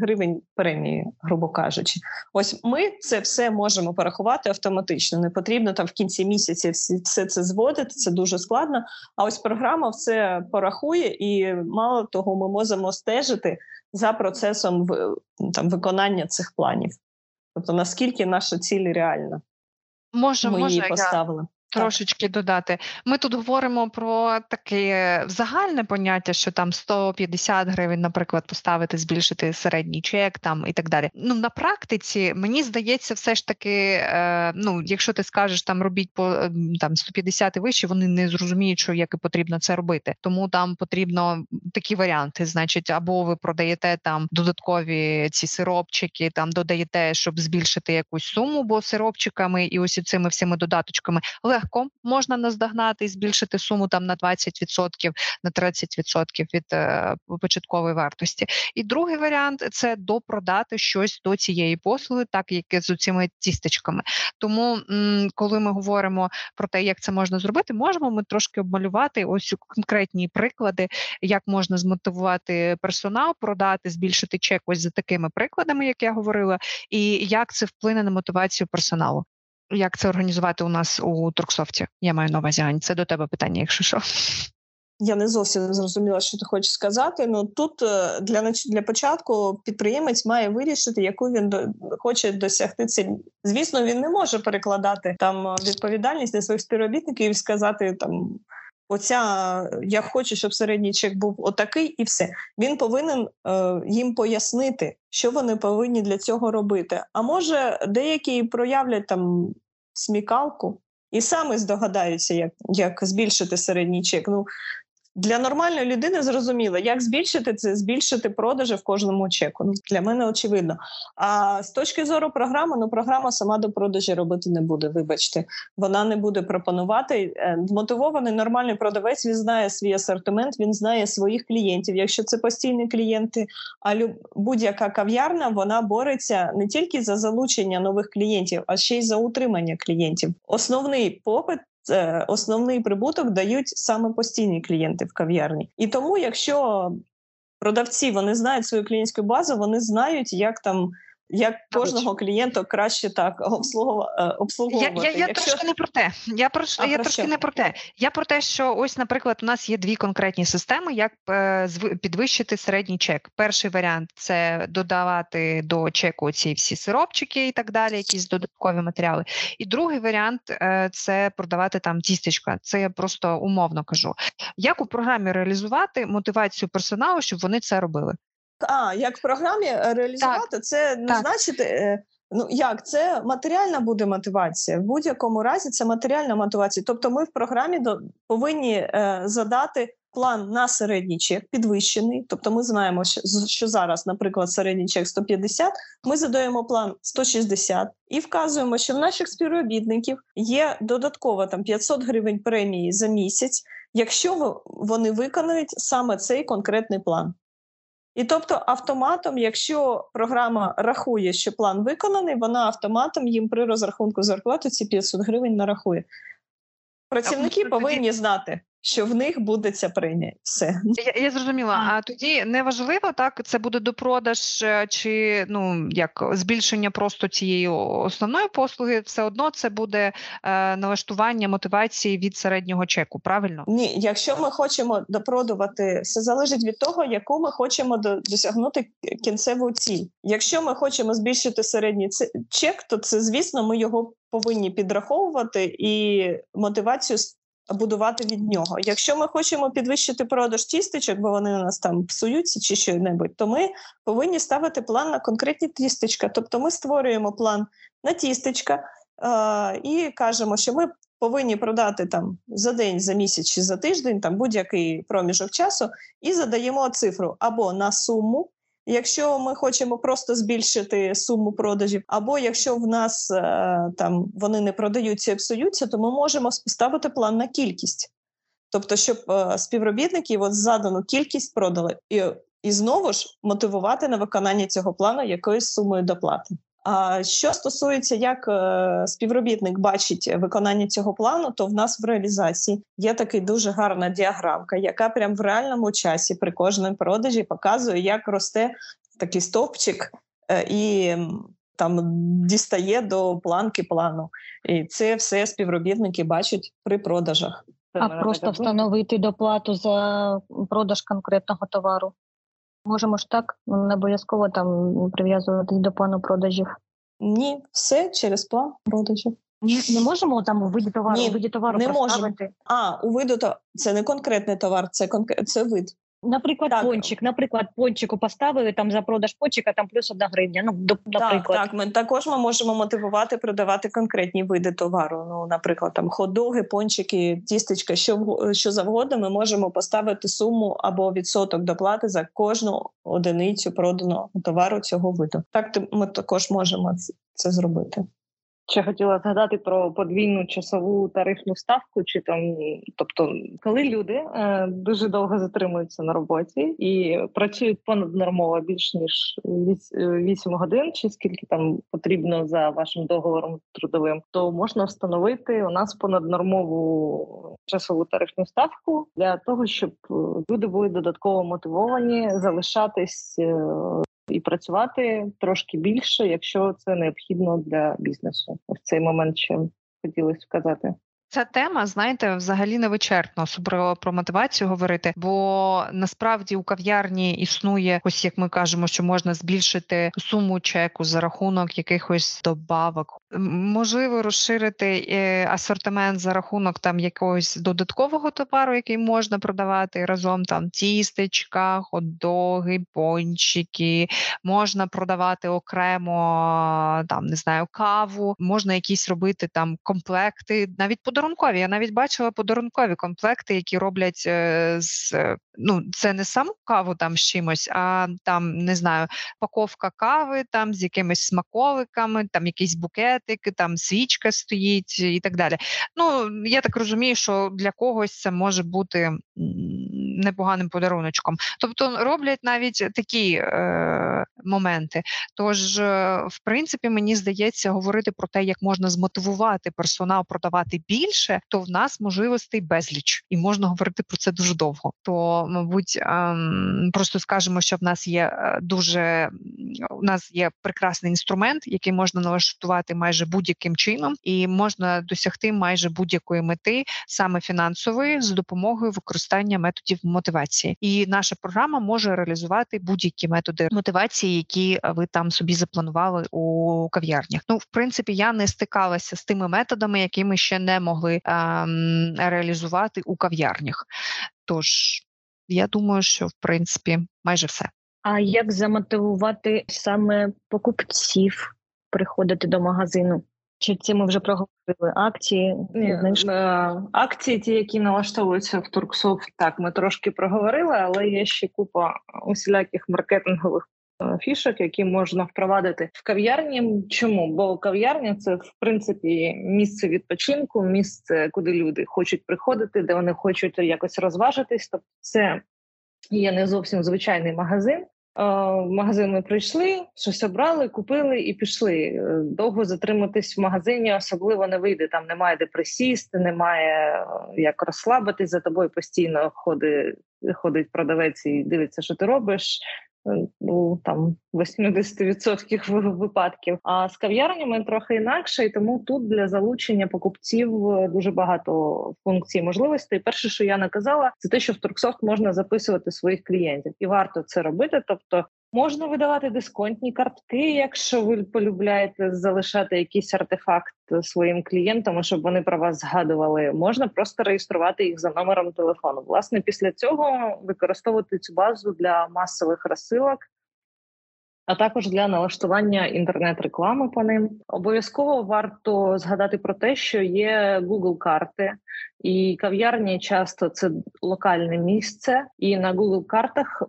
гривень премії, грубо кажучи. Ось ми це все можемо порахувати автоматично. Не потрібно там в кінці місяця все це зводити. Це дуже складно. А ось програма все порахує, і мало того, ми можемо стежити за процесом там виконання цих планів. Тобто наскільки наша ціль реальна? Може, Ми може, її поставили. Я трошечки додати. Ми тут говоримо про таке загальне поняття, що там 150 гривень, наприклад, поставити, збільшити середній чек там і так далі. Ну на практиці мені здається, все ж таки, е, ну якщо ти скажеш там робіть по ем, там 150 і вище, вони не зрозуміють, що як і потрібно це робити. Тому там потрібно такі варіанти. Значить, або ви продаєте там додаткові ці сиропчики, там додаєте, щоб збільшити якусь суму, бо сиропчиками і ось цими всіми додаточками. Але легко можна наздогнати і збільшити суму там на 20%, на 30% від е, початкової вартості. І другий варіант це допродати щось до цієї послуги, так як з цими тістечками. Тому, м, коли ми говоримо про те, як це можна зробити, можемо ми трошки обмалювати ось конкретні приклади, як можна змотивувати персонал, продати, збільшити чек ось за такими прикладами, як я говорила, і як це вплине на мотивацію персоналу. Як це організувати у нас у Торксофті? Я маю на увазі, Ань, це до тебе питання, якщо що. Я не зовсім зрозуміла, що ти хочеш сказати. Ну тут е, для для початку підприємець має вирішити, яку він до, хоче досягти ціль. Звісно, він не може перекладати там е, відповідальність на своїх співробітників і сказати там. Оця я хочу, щоб середній чек був отакий, і все. Він повинен е, їм пояснити, що вони повинні для цього робити. А може, деякі проявлять там смікалку і саме здогадаються, як як збільшити середній чек. Ну для нормальної людини зрозуміло, як збільшити це, збільшити продажі в кожному чеку. Ну, Для мене очевидно. А з точки зору програми, ну програма сама до продажі робити не буде. Вибачте, вона не буде пропонувати. Е, мотивований нормальний продавець. Він знає свій асортимент, він знає своїх клієнтів. Якщо це постійні клієнти, а будь-яка кав'ярна вона бореться не тільки за залучення нових клієнтів, а ще й за утримання клієнтів. Основний попит основний прибуток дають саме постійні клієнти в кав'ярні. І тому, якщо продавці вони знають свою клієнтську базу, вони знають, як там як кожного клієнта краще так е, обслуговувати. Я я, я Якщо... трошки не про те. Я про а, я про трошки що? не про те. Я про те, що ось, наприклад, у нас є дві конкретні системи, як е, підвищити середній чек. Перший варіант це додавати до чеку ці всі сиропчики і так далі, якісь додаткові матеріали. І другий варіант е, це продавати там тістечка. Це я просто умовно кажу. Як у програмі реалізувати мотивацію персоналу, щоб вони це робили? А, як в програмі е, реалізувати, так. це не так. значить. Е, ну як це матеріальна буде мотивація? В будь-якому разі це матеріальна мотивація. Тобто, ми в програмі до, повинні е, задати план на середній чек, підвищений. Тобто, ми знаємо, що, що зараз, наприклад, середній чек 150, Ми задаємо план 160 і вказуємо, що в наших співробітників є додатково там 500 гривень премії за місяць, якщо вони виконують саме цей конкретний план. І тобто, автоматом, якщо програма рахує, що план виконаний, вона автоматом їм при розрахунку зарплати ці 500 гривень нарахує. Працівники повинні знати, що в них буде ця премія. Все я я зрозуміла. А тоді неважливо, так це буде допродаж е, чи ну як збільшення просто цієї основної послуги, все одно це буде е, налаштування мотивації від середнього чеку. Правильно? Ні, якщо ми хочемо допродувати, все залежить від того, яку ми хочемо досягнути кінцеву ціль. Якщо ми хочемо збільшити середній чек, то це звісно, ми його повинні підраховувати і мотивацію будувати від нього. Якщо ми хочемо підвищити продаж тістечок, бо вони у нас там псуються чи що-небудь, то ми повинні ставити план на конкретні тістечка. Тобто ми створюємо план на тістечка е- і кажемо, що ми повинні продати там за день, за місяць чи за тиждень, там будь-який проміжок часу, і задаємо цифру або на суму. Якщо ми хочемо просто збільшити суму продажів, або якщо в нас е, там вони не продаються і псуються, то ми можемо поставити план на кількість, тобто, щоб е, співробітники от задану кількість продали, і і знову ж мотивувати на виконання цього плану якоюсь сумою доплати. Що стосується, як е, співробітник бачить виконання цього плану, то в нас в реалізації є така дуже гарна діаграмка, яка прям в реальному часі при кожному продажі показує, як росте такий стовпчик е, і там дістає до планки плану. І це все співробітники бачать при продажах. А просто встановити доплату за продаж конкретного товару. Можемо ж так, не обов'язково там прив'язуватись до плану продажів. Ні, все через план продажів. Ні, не можемо там у виді товару, Ні, у виді товару не можемо. А, у виду то це не конкретний товар, це конкрет це вид. Наприклад, так. пончик. Наприклад, пончику поставили там за продаж пончика, там плюс одна гривня. Ну до наприклад. Так, так. Ми також ми можемо мотивувати продавати конкретні види товару. Ну, наприклад, там ходоги, пончики, тістечка, що що завгодно. Ми можемо поставити суму або відсоток доплати за кожну одиницю проданого товару цього виду. Так ми також можемо це зробити. Ще хотіла згадати про подвійну часову тарифну ставку, чи там, тобто, коли люди е, дуже довго затримуються на роботі і працюють понаднормово більш ніж 8 годин, чи скільки там потрібно за вашим договором трудовим, то можна встановити у нас понаднормову часову тарифну ставку для того, щоб люди були додатково мотивовані залишатись е, і працювати трошки більше, якщо це необхідно для бізнесу. В цей момент ще хотілося сказати. Ця тема, знаєте, взагалі не вичерпна, особливо про мотивацію говорити, бо насправді у кав'ярні існує, ось як ми кажемо, що можна збільшити суму чеку за рахунок якихось добавок. Можливо, розширити е, асортимент за рахунок там якогось додаткового товару, який можна продавати разом. Там тістечка, хот-доги, пончики, можна продавати окремо там не знаю каву, можна якісь робити там комплекти, навіть подарунки подарункові. Я навіть бачила подарункові комплекти, які роблять е, з ну це не саму каву там з чимось, а там не знаю, паковка кави там з якимись смаколиками, там якийсь букетик, там свічка стоїть і так далі. Ну я так розумію, що для когось це може бути непоганим подаруночком. Тобто роблять навіть такі е, моменти. Тож, е, в принципі, мені здається, говорити про те, як можна змотивувати персонал продавати більше, то в нас можливостей безліч, і можна говорити про це дуже довго. То, мабуть, е, просто скажемо, що в нас є е, дуже у нас є прекрасний інструмент, який можна налаштувати майже будь-яким чином, і можна досягти майже будь-якої мети, саме фінансової, за допомогою використання методів мотивації, і наша програма може реалізувати будь-які методи мотивації, які ви там собі запланували у кав'ярнях. Ну, в принципі, я не стикалася з тими методами, які ми ще не могли ем, реалізувати у кав'ярнях. Тож я думаю, що в принципі майже все. А як замотивувати саме покупців приходити до магазину? Чи це ми вже проговорили акції? Ні, е, Акції, ті, які налаштовуються в Торгсофт, так ми трошки проговорили, але є ще купа усіляких маркетингових е, фішок, які можна впровадити в кав'ярні. Чому? Бо кав'ярня це в принципі місце відпочинку, місце, куди люди хочуть приходити, де вони хочуть якось розважитись. Тобто, це є не зовсім звичайний магазин. В магазин ми прийшли, щось обрали, купили і пішли. Е, довго затриматись в магазині особливо не вийде. Там немає де присісти, немає е, як розслабитись за тобою. Постійно ходить ходить продавець і дивиться, що ти робиш у там 80% випадків. А з кав'ярнями трохи інакше, і тому тут для залучення покупців е, дуже багато функцій можливостей. Перше, що я наказала, це те, що в Турксофт можна записувати своїх клієнтів, і варто це робити. Тобто Можна видавати дисконтні картки, якщо ви полюбляєте залишати якийсь артефакт своїм клієнтам, щоб вони про вас згадували. Можна просто реєструвати їх за номером телефону. Власне, після цього використовувати цю базу для масових розсилок, а також для налаштування інтернет-реклами по ним. Обов'язково варто згадати про те, що є Google карти і кав'ярні часто це локальне місце, і на Google картах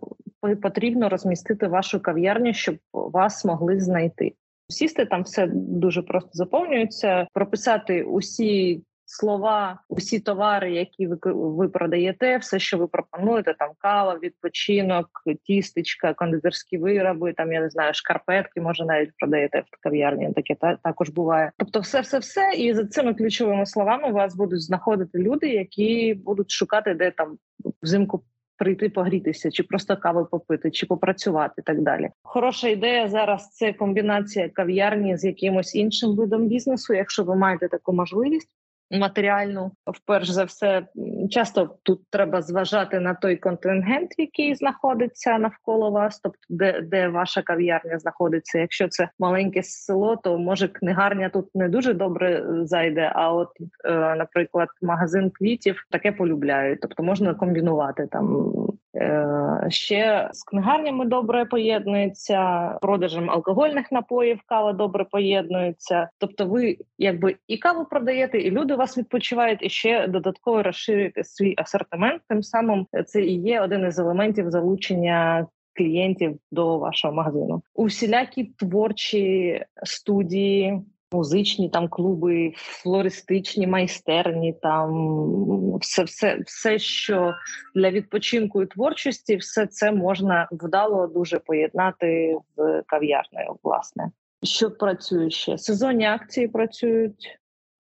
потрібно розмістити вашу кав'ярню, щоб вас могли знайти. Сісти там все дуже просто заповнюється, прописати усі слова, усі товари, які ви ви продаєте, все, що ви пропонуєте, там кава, відпочинок, тістечка, кондитерські вироби, там я не знаю, шкарпетки, може навіть продаєте в кав'ярні. Таке та також буває. Тобто, все, все, все, і за цими ключовими словами вас будуть знаходити люди, які будуть шукати, де там взимку прийти погрітися, чи просто каву попити, чи попрацювати і так далі. Хороша ідея зараз це комбінація кав'ярні з якимось іншим видом бізнесу, якщо ви маєте таку можливість матеріальну. Вперше за все, часто тут треба зважати на той контингент, який знаходиться навколо вас, тобто де де ваша кав'ярня знаходиться. Якщо це маленьке село, то може книгарня тут не дуже добре зайде. А от, е, наприклад, магазин квітів таке полюбляють, тобто можна комбінувати там. Е, ще з книгарнями добре поєднується, продажем алкогольних напоїв кава добре поєднується. Тобто, ви якби і каву продаєте, і люди вас відпочивають, і ще додатково розширюєте свій асортимент. Тим самим це і є один із елементів залучення. Клієнтів до вашого магазину усілякі творчі студії, музичні там клуби, флористичні майстерні, там все, все, все, що для відпочинку і творчості, все це можна вдало дуже поєднати з кав'ярнею. Власне, що працює ще сезонні акції працюють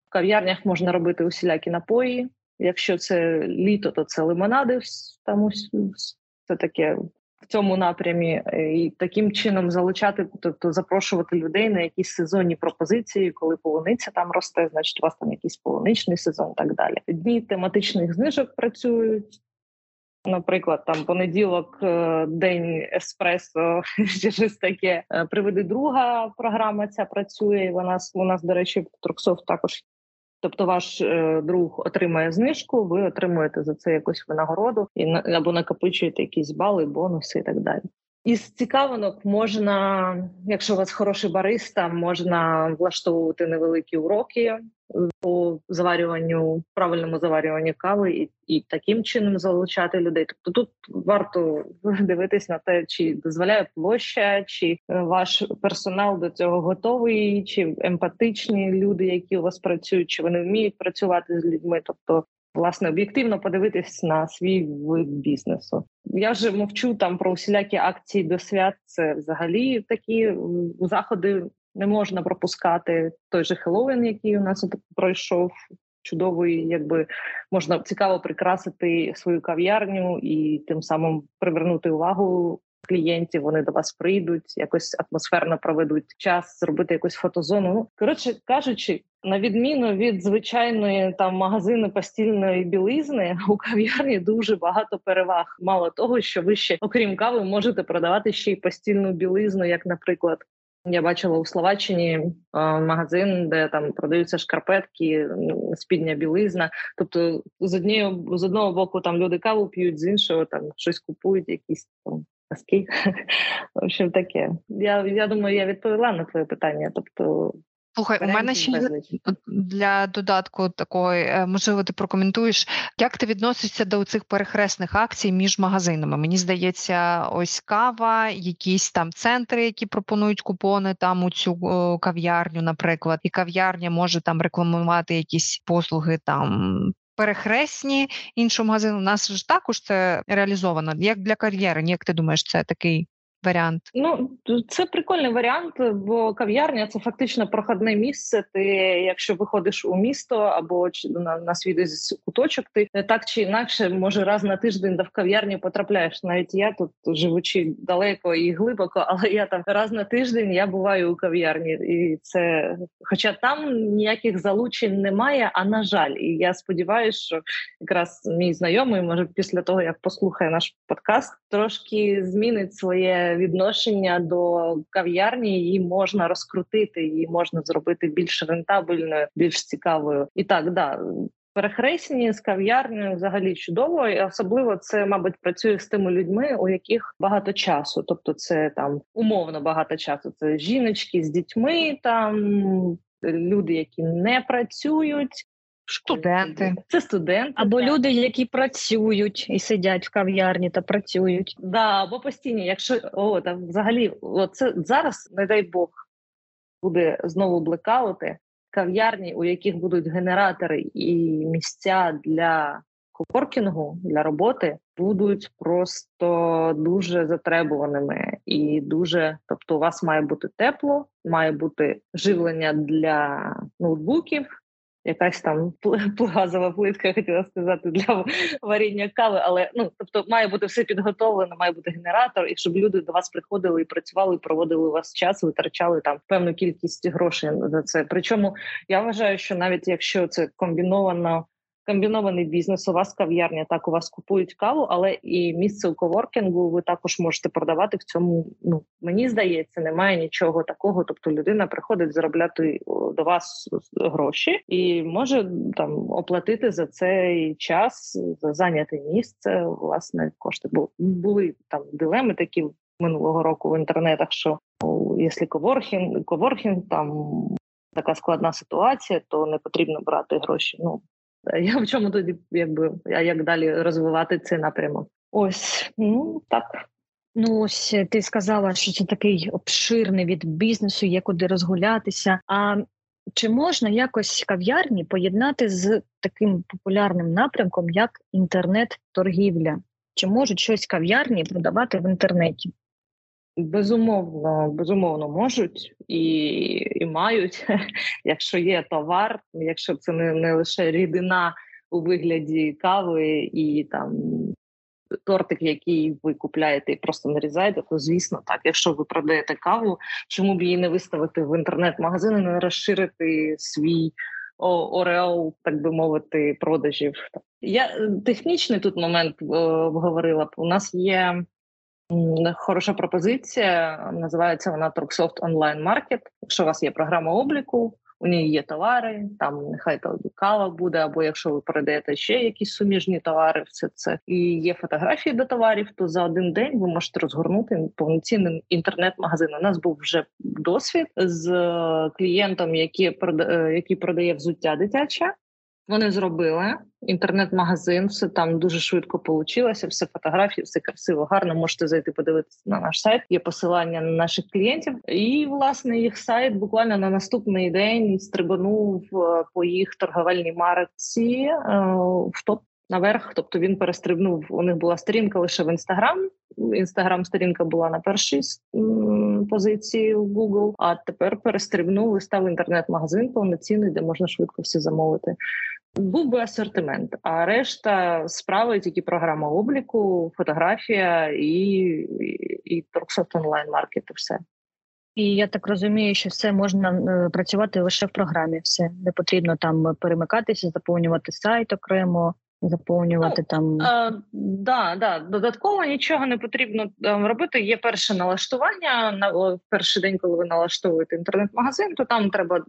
в кав'ярнях. Можна робити усілякі напої. Якщо це літо, то це лимонади. Там ось це таке в цьому напрямі, е, і таким чином залучати, тобто запрошувати людей на якісь сезонні пропозиції, коли полуниця там росте, значить у вас там якийсь полуничний сезон, і так далі. Дні тематичних знижок працюють. Наприклад, там понеділок, е, день еспресо, щось таке. Е, приведи друга програма. Ця працює. Вона у нас, до речі, в Труксофт також Тобто, ваш е, друг отримає знижку, ви отримуєте за це якусь винагороду і або накопичуєте якісь бали, бонуси і так далі. Із цікавинок можна, якщо у вас хороший бариста, можна влаштовувати невеликі уроки по заварюванню, правильному заварюванню кави, і і таким чином залучати людей. Тобто тут варто дивитись на те, чи дозволяє площа, чи е, ваш персонал до цього готовий, чи емпатичні люди, які у вас працюють, чи вони вміють працювати з людьми. Тобто власне об'єктивно подивитись на свій вид бізнесу. Я вже мовчу там про усілякі акції до свят. Це взагалі такі заходи не можна пропускати. Той же Хеллоуін, який у нас пройшов. Чудовий, якби можна цікаво прикрасити свою кав'ярню і тим самим привернути увагу клієнтів. Вони до вас прийдуть, якось атмосферно проведуть час, зробити якусь фотозону. Ну коротше кажучи, на відміну від звичайної там магазину постільної білизни, у кав'ярні дуже багато переваг. Мало того, що ви ще, окрім кави, можете продавати ще й постільну білизну, як, наприклад. Я бачила у Словаччині магазин, де там продаються шкарпетки, спідня білизна. Тобто, з однієї з одного боку там люди каву п'ють, з іншого там щось купують, якісь там. В общем, таке. Я я думаю, я відповіла на твоє питання. Тобто, Слухай, у мене ще для додатку такої, е, можливо, ти прокоментуєш, як ти відносишся до цих перехресних акцій між магазинами? Мені здається, ось кава, якісь там центри, які пропонують купони там у цю кав'ярню, наприклад, і кав'ярня може там рекламувати якісь послуги там перехресні іншого магазину. У нас ж також це реалізовано. Як для кар'єри, як ти думаєш, це такий варіант? Ну це прикольний варіант, бо кав'ярня це фактично проходне місце. Ти, якщо виходиш у місто або на, на свій десь куточок, ти так чи інакше, може раз на тиждень до в кав'ярню потрапляєш. Навіть я тут живучи далеко і глибоко, але я там раз на тиждень я буваю у кав'ярні, і це, хоча там ніяких залучень немає. А на жаль, і я сподіваюся, що якраз мій знайомий може після того як послухає наш подкаст, трошки змінить своє відношення до кав'ярні, її можна розкрутити, її можна зробити більш рентабельною, більш цікавою. І так, да. Перехресні з кав'ярнею взагалі чудово, і особливо це, мабуть, працює з тими людьми, у яких багато часу. Тобто, це там умовно багато часу. Це жіночки з дітьми, там люди, які не працюють, Студенти, це студенти або так. люди, які працюють і сидять в кав'ярні та працюють. Да, або постійні. Якщо о, там взагалі, це зараз, не дай Бог, буде знову блекаути кав'ярні, у яких будуть генератори і місця для коворкінгу, для роботи, будуть просто дуже затребуваними і дуже, тобто, у вас має бути тепло, має бути живлення для ноутбуків якась там плазова плитка, хотіла сказати, для варіння кави, але ну тобто має бути все підготовлено, має бути генератор, і щоб люди до вас приходили і працювали, і проводили у вас час, витрачали там певну кількість грошей за це. Причому я вважаю, що навіть якщо це комбіновано комбінований бізнес. У вас кав'ярня так у вас купують каву, але і місце у коворкінгу ви також можете продавати в цьому. Ну мені здається, немає нічого такого. Тобто людина приходить заробляти до вас гроші і може там оплатити за цей час за зайняте місце. Власне, кошти. Бо були там дилеми такі минулого року в інтернетах. Що якщо коворкінг, коворкінг там. Така складна ситуація, то не потрібно брати гроші. Ну я в чому тоді, якби а як далі розвивати цей напрямок? Ось ну так. Ну, ось е, ти сказала, що це такий обширний від бізнесу, є куди розгулятися. А чи можна якось кав'ярні поєднати з таким популярним напрямком, як інтернет-торгівля? Чи можуть щось кав'ярні продавати в інтернеті? Безумовно, безумовно можуть і і мають, якщо є товар, якщо це не не лише рідина у вигляді кави і там тортик, який ви купляєте і просто нарізаєте, то звісно, так. Якщо ви продаєте каву, чому б її не виставити в інтернет-магазин і не розширити свій ореол, так би мовити, продажів? Я е, технічний тут момент е, обговорила. У нас є. Хороша пропозиція, називається вона Торксофт онлайн маркет. Якщо у вас є програма обліку, у ній є товари, там нехай то кава буде, або якщо ви передаєте ще якісь суміжні товари, все це і є фотографії до товарів, то за один день ви можете розгорнути повноцінний інтернет-магазин. У нас був вже досвід з е, клієнтом, е, який продає взуття дитяче. Вони зробили інтернет-магазин, все там дуже швидко получилося, все фотографії, все красиво, гарно. Можете зайти подивитися на наш сайт. Є посилання на наших клієнтів, і власне їх сайт буквально на наступний день стрибанув е, по їх торговельній марці е, в топ наверх. Тобто він перестрибнув. У них була сторінка лише в інстаграм. Інстаграм-сторінка була на першій позиції в Google, а тепер перестрибнув і став інтернет-магазин повноцінний, де можна швидко все замовити. Був би асортимент, а решта справи тільки програма обліку, фотографія і і, Торксофт онлайн маркет. Все. І я так розумію, що все можна е, працювати лише в програмі. Все не потрібно там перемикатися, заповнювати сайт окремо заповнювати ну, там. А, да, да. Додатково нічого не потрібно ем, робити. Є перше налаштування. На в перший день, коли ви налаштовуєте інтернет-магазин, то там треба е,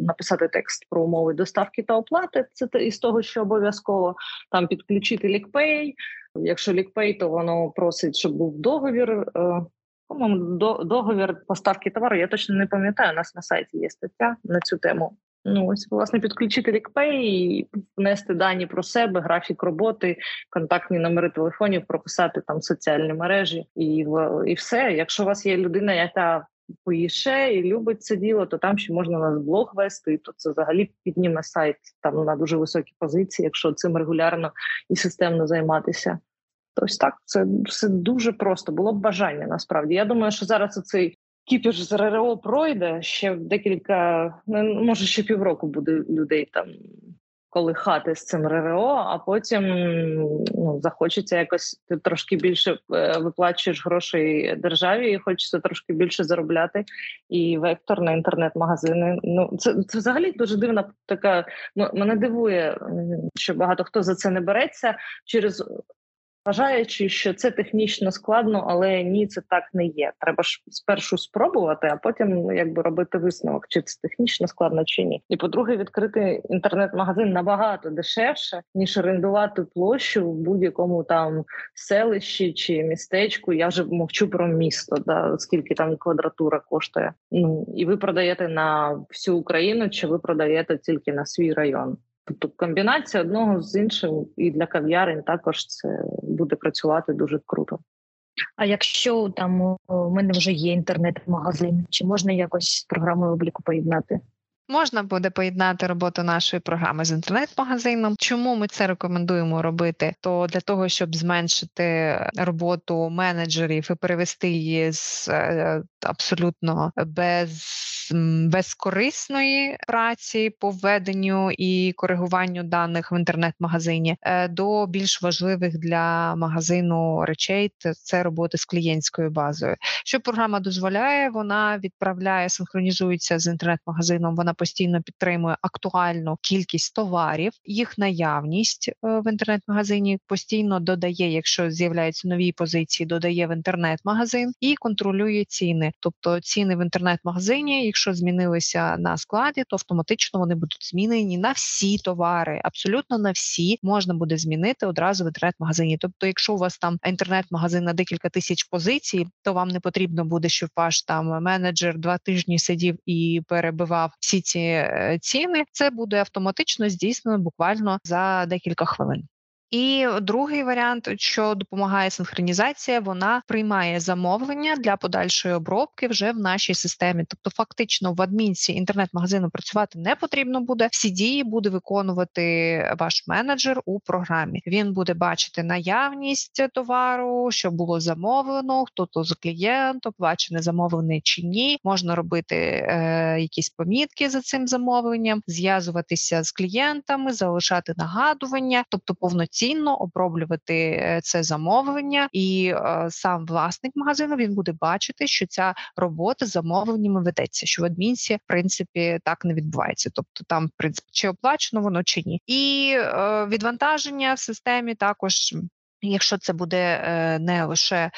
написати текст про умови доставки та оплати. Це із того, що обов'язково там підключити лікпей. Якщо лікпей, то воно просить, щоб був договір. Е, по-моєму, договір поставки товару. Я точно не пам'ятаю. У нас на сайті є стаття на цю тему. Ну ось власне підключити лікпей, внести дані про себе, графік роботи, контактні номери телефонів, прописати там соціальні мережі і і все. Якщо у вас є людина, яка поїше і любить це діло, то там ще можна нас блог вести. То це взагалі підніме сайт там на дуже високі позиції, якщо цим регулярно і системно займатися. Ось так це все дуже просто було б бажання. Насправді я думаю, що зараз оцей кіпіш з РРО пройде ще декілька, ну може ще півроку буде людей там колихати з цим РРО, а потім ну, захочеться якось ти трошки більше е, виплачуєш грошей державі, і хочеться трошки більше заробляти. І вектор на інтернет-магазини. Ну це це взагалі дуже дивна така. Мене дивує, що багато хто за це не береться через вважаючи, що це технічно складно, але ні, це так не є. Треба ж спершу спробувати, а потім ну, якби робити висновок, чи це технічно складно чи ні. І по-друге, відкрити інтернет-магазин набагато дешевше ніж орендувати площу в будь-якому там селищі чи містечку. Я вже мовчу про місто, да скільки там квадратура коштує. Ну і ви продаєте на всю Україну, чи ви продаєте тільки на свій район. Тобто комбінація одного з іншим і для кав'ярень також це буде працювати дуже круто. А якщо там у мене вже є інтернет-магазин, чи можна якось з програмою обліку поєднати? Можна буде поєднати роботу нашої програми з інтернет-магазином. Чому ми це рекомендуємо робити? То для того, щоб зменшити роботу менеджерів і перевести її з е, абсолютно без безкорисної праці по введенню і коригуванню даних в інтернет-магазині е, до більш важливих для магазину речей це роботи з клієнтською базою. Що програма дозволяє, вона відправляє, синхронізується з інтернет-магазином. Вона постійно підтримує актуальну кількість товарів, їх наявність е, в інтернет-магазині постійно додає, якщо з'являються нові позиції, додає в інтернет-магазин і контролює ціни. Тобто ціни в інтернет-магазині, якщо змінилися на складі, то автоматично вони будуть змінені на всі товари. Абсолютно на всі можна буде змінити одразу в інтернет-магазині. Тобто, якщо у вас там інтернет-магазин на декілька тисяч позицій, то вам не потрібно буде, щоб ваш там менеджер два тижні сидів і перебивав всі ці е, ціни. Це буде автоматично здійснено буквально за декілька хвилин. І другий варіант, що допомагає синхронізація, вона приймає замовлення для подальшої обробки вже в нашій системі. Тобто, фактично, в адмінці інтернет-магазину працювати не потрібно буде. Всі дії буде виконувати ваш менеджер у програмі. Він буде бачити наявність товару, що було замовлено, хто то з клієнт, оплачене замовлений чи ні. Можна робити е, якісь помітки за цим замовленням, зв'язуватися з клієнтами, залишати нагадування, тобто повноцінно оброблювати е, це замовлення, і е, сам власник магазину він буде бачити, що ця робота з замовленнями ведеться, що в адмінці в принципі так не відбувається. Тобто, там в принципі чи оплачено воно чи ні, і е, відвантаження в системі також Якщо це буде е, не лише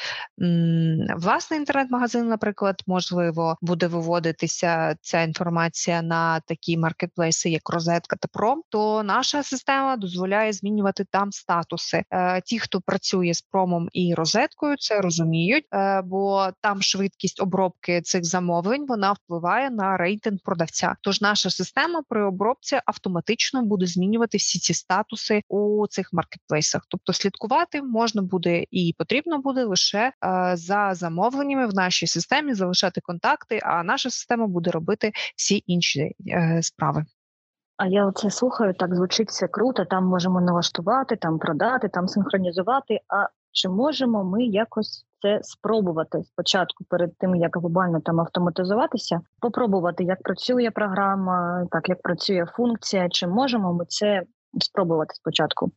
власний інтернет-магазин, наприклад, можливо, буде виводитися ця інформація на такі маркетплейси, як Розетка та Пром, то наша система дозволяє змінювати там статуси. Е, ті, хто працює з промом і розеткою, це розуміють, е, бо там швидкість обробки цих замовлень вона впливає на рейтинг продавця. Тож наша система при обробці автоматично буде змінювати всі ці статуси у цих маркетплейсах, тобто слідкувати можна буде і потрібно буде лише е, за замовленнями в нашій системі залишати контакти, а наша система буде робити всі інші е, справи. А я оце слухаю, так звучить все круто. Там можемо налаштувати, там продати, там синхронізувати. А чи можемо ми якось це спробувати спочатку, перед тим як глобально там автоматизуватися, попробувати, як працює програма, так як працює функція, чи можемо ми це спробувати спочатку?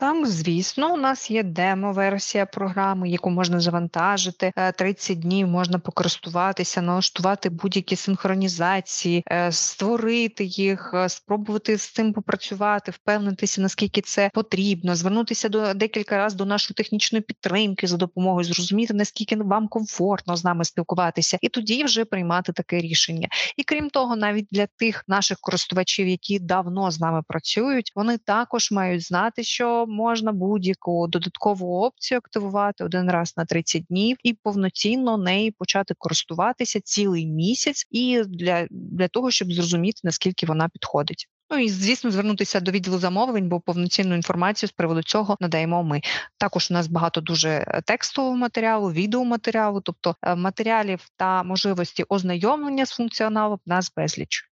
Так, звісно, у нас є демо-версія програми, яку можна завантажити. 30 е, днів можна покористуватися, налаштувати будь-які синхронізації, е, створити їх, е, спробувати з цим попрацювати, впевнитися, наскільки це потрібно, звернутися до декілька разів до нашої технічної підтримки за допомогою, зрозуміти наскільки вам комфортно з нами спілкуватися, і тоді вже приймати таке рішення. І крім того, навіть для тих наших користувачів, які давно з нами працюють, вони також мають знати, що можна будь-яку додаткову опцію активувати один раз на 30 днів і повноцінно неї почати користуватися цілий місяць, і для, для того, щоб зрозуміти наскільки вона підходить. Ну і звісно, звернутися до відділу замовлень, бо повноцінну інформацію з приводу цього надаємо. Ми також у нас багато дуже текстового матеріалу, відеоматеріалу, тобто е, матеріалів та можливості ознайомлення з функціоналом нас безліч.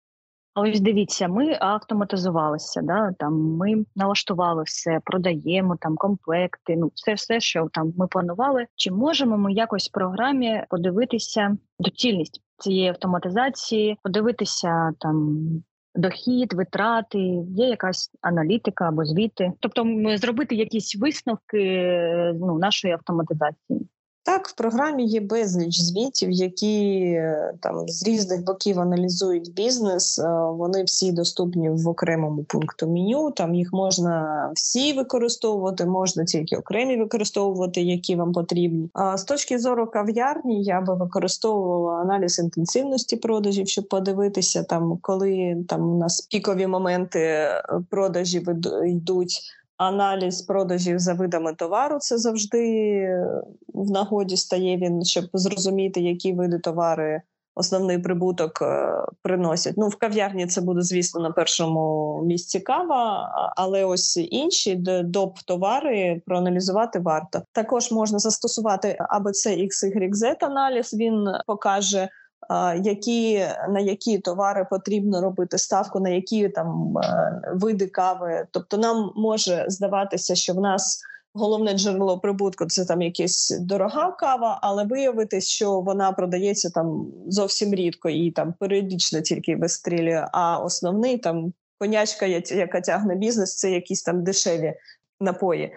Ось дивіться, ми автоматизувалися. Да? Там ми налаштували все, продаємо там комплекти. Ну, все, все, що там ми планували. Чи можемо ми якось в програмі подивитися доцільність цієї автоматизації, подивитися там дохід, витрати, є якась аналітика або звіти, тобто зробити якісь висновки ну, нашої автоматизації. Так, в програмі є безліч звітів, які е, там з різних боків аналізують бізнес. Е, вони всі доступні в окремому пункту меню. Там їх можна всі використовувати, можна тільки окремі використовувати, які вам потрібні. А з точки зору кав'ярні я би використовувала аналіз інтенсивності продажів, щоб подивитися, там коли там у нас пікові моменти е, продажів йдуть аналіз продажів за видами товару це завжди в нагоді стає він, щоб зрозуміти, які види товари основний прибуток е, приносять. Ну в кав'ярні це буде, звісно, на першому місці кава, але ось інші доп товари проаналізувати варто. Також можна застосувати ABC XYZ аналіз. Він покаже які на які товари потрібно робити ставку, на які там е, види кави. Тобто, нам може здаватися, що в нас головне джерело прибутку це там якась дорога кава, але виявитись, що вона продається там зовсім рідко і там періодично тільки вистрілює. А основний там конячка, яка тягне бізнес, це якісь там дешеві напої.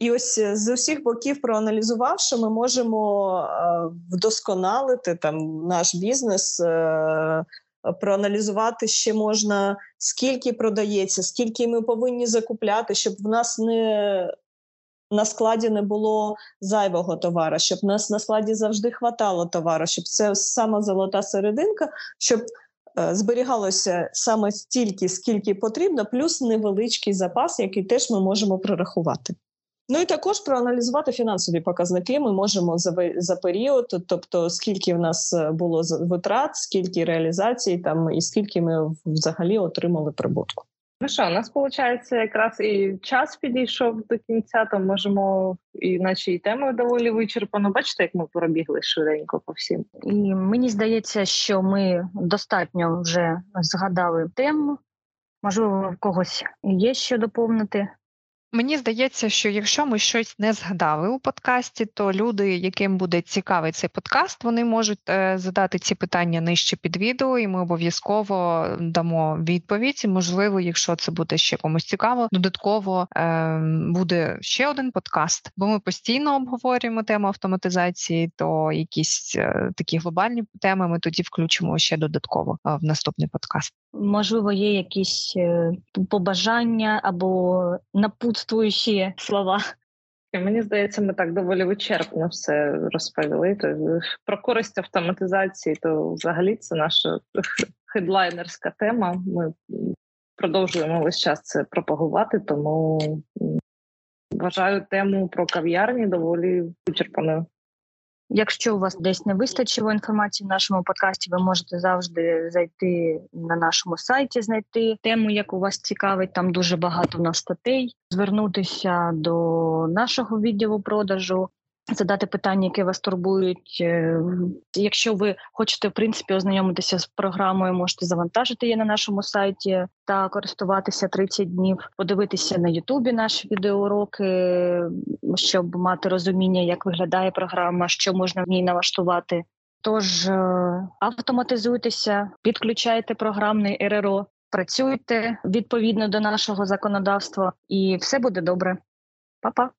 І ось е, з усіх боків, проаналізувавши, ми можемо е, вдосконалити там наш бізнес. Е, проаналізувати ще можна скільки продається, скільки ми повинні закупляти, щоб в нас не на складі не було зайвого товара, щоб нас на складі завжди хватало товару, щоб це сама золота серединка, щоб зберігалося саме стільки, скільки потрібно, плюс невеличкий запас, який теж ми можемо прорахувати. Ну і також проаналізувати фінансові показники ми можемо за за період, тобто скільки в нас е, було витрат, скільки реалізацій там і скільки ми взагалі отримали прибутку. Ну що, у нас виходить, якраз і час підійшов до кінця, то можемо і наче і теми доволі вичерпано. Бачите, як ми пробігли швиденько по всім. І мені здається, що ми достатньо вже згадали тему. Можливо, в когось є що доповнити. Мені здається, що якщо ми щось не згадали у подкасті, то люди, яким буде цікавий цей подкаст, вони можуть е, задати ці питання нижче під відео, і ми обов'язково дамо відповідь. І, Можливо, якщо це буде ще комусь цікаво, додатково е, буде ще один подкаст, бо ми постійно обговорюємо тему автоматизації, то якісь е, такі глобальні теми ми тоді включимо ще додатково в наступний подкаст. Можливо, є якісь побажання або напутствуючі слова. Мені здається, ми так доволі вичерпно все розповіли. То е, про користь автоматизації, то взагалі це наша хедлайнерська тема. Ми продовжуємо весь час це пропагувати, тому вважаю тему про кав'ярні доволі вичерпаною. Якщо у вас десь не вистачило інформації в нашому подкасті, ви можете завжди зайти на нашому сайті, знайти тему, яку вас цікавить. Там дуже багато в нас статей. Звернутися до нашого відділу продажу. Задати питання, які вас турбують. Е, Якщо ви хочете в принципі ознайомитися з програмою, можете завантажити її на нашому сайті та користуватися 30 днів, подивитися на Ютубі наші відеоуроки, щоб мати розуміння, як виглядає програма, що можна в ній налаштувати. Тож е, автоматизуйтеся, підключайте програмний РРО, працюйте відповідно до нашого законодавства, і все буде добре. Па-па!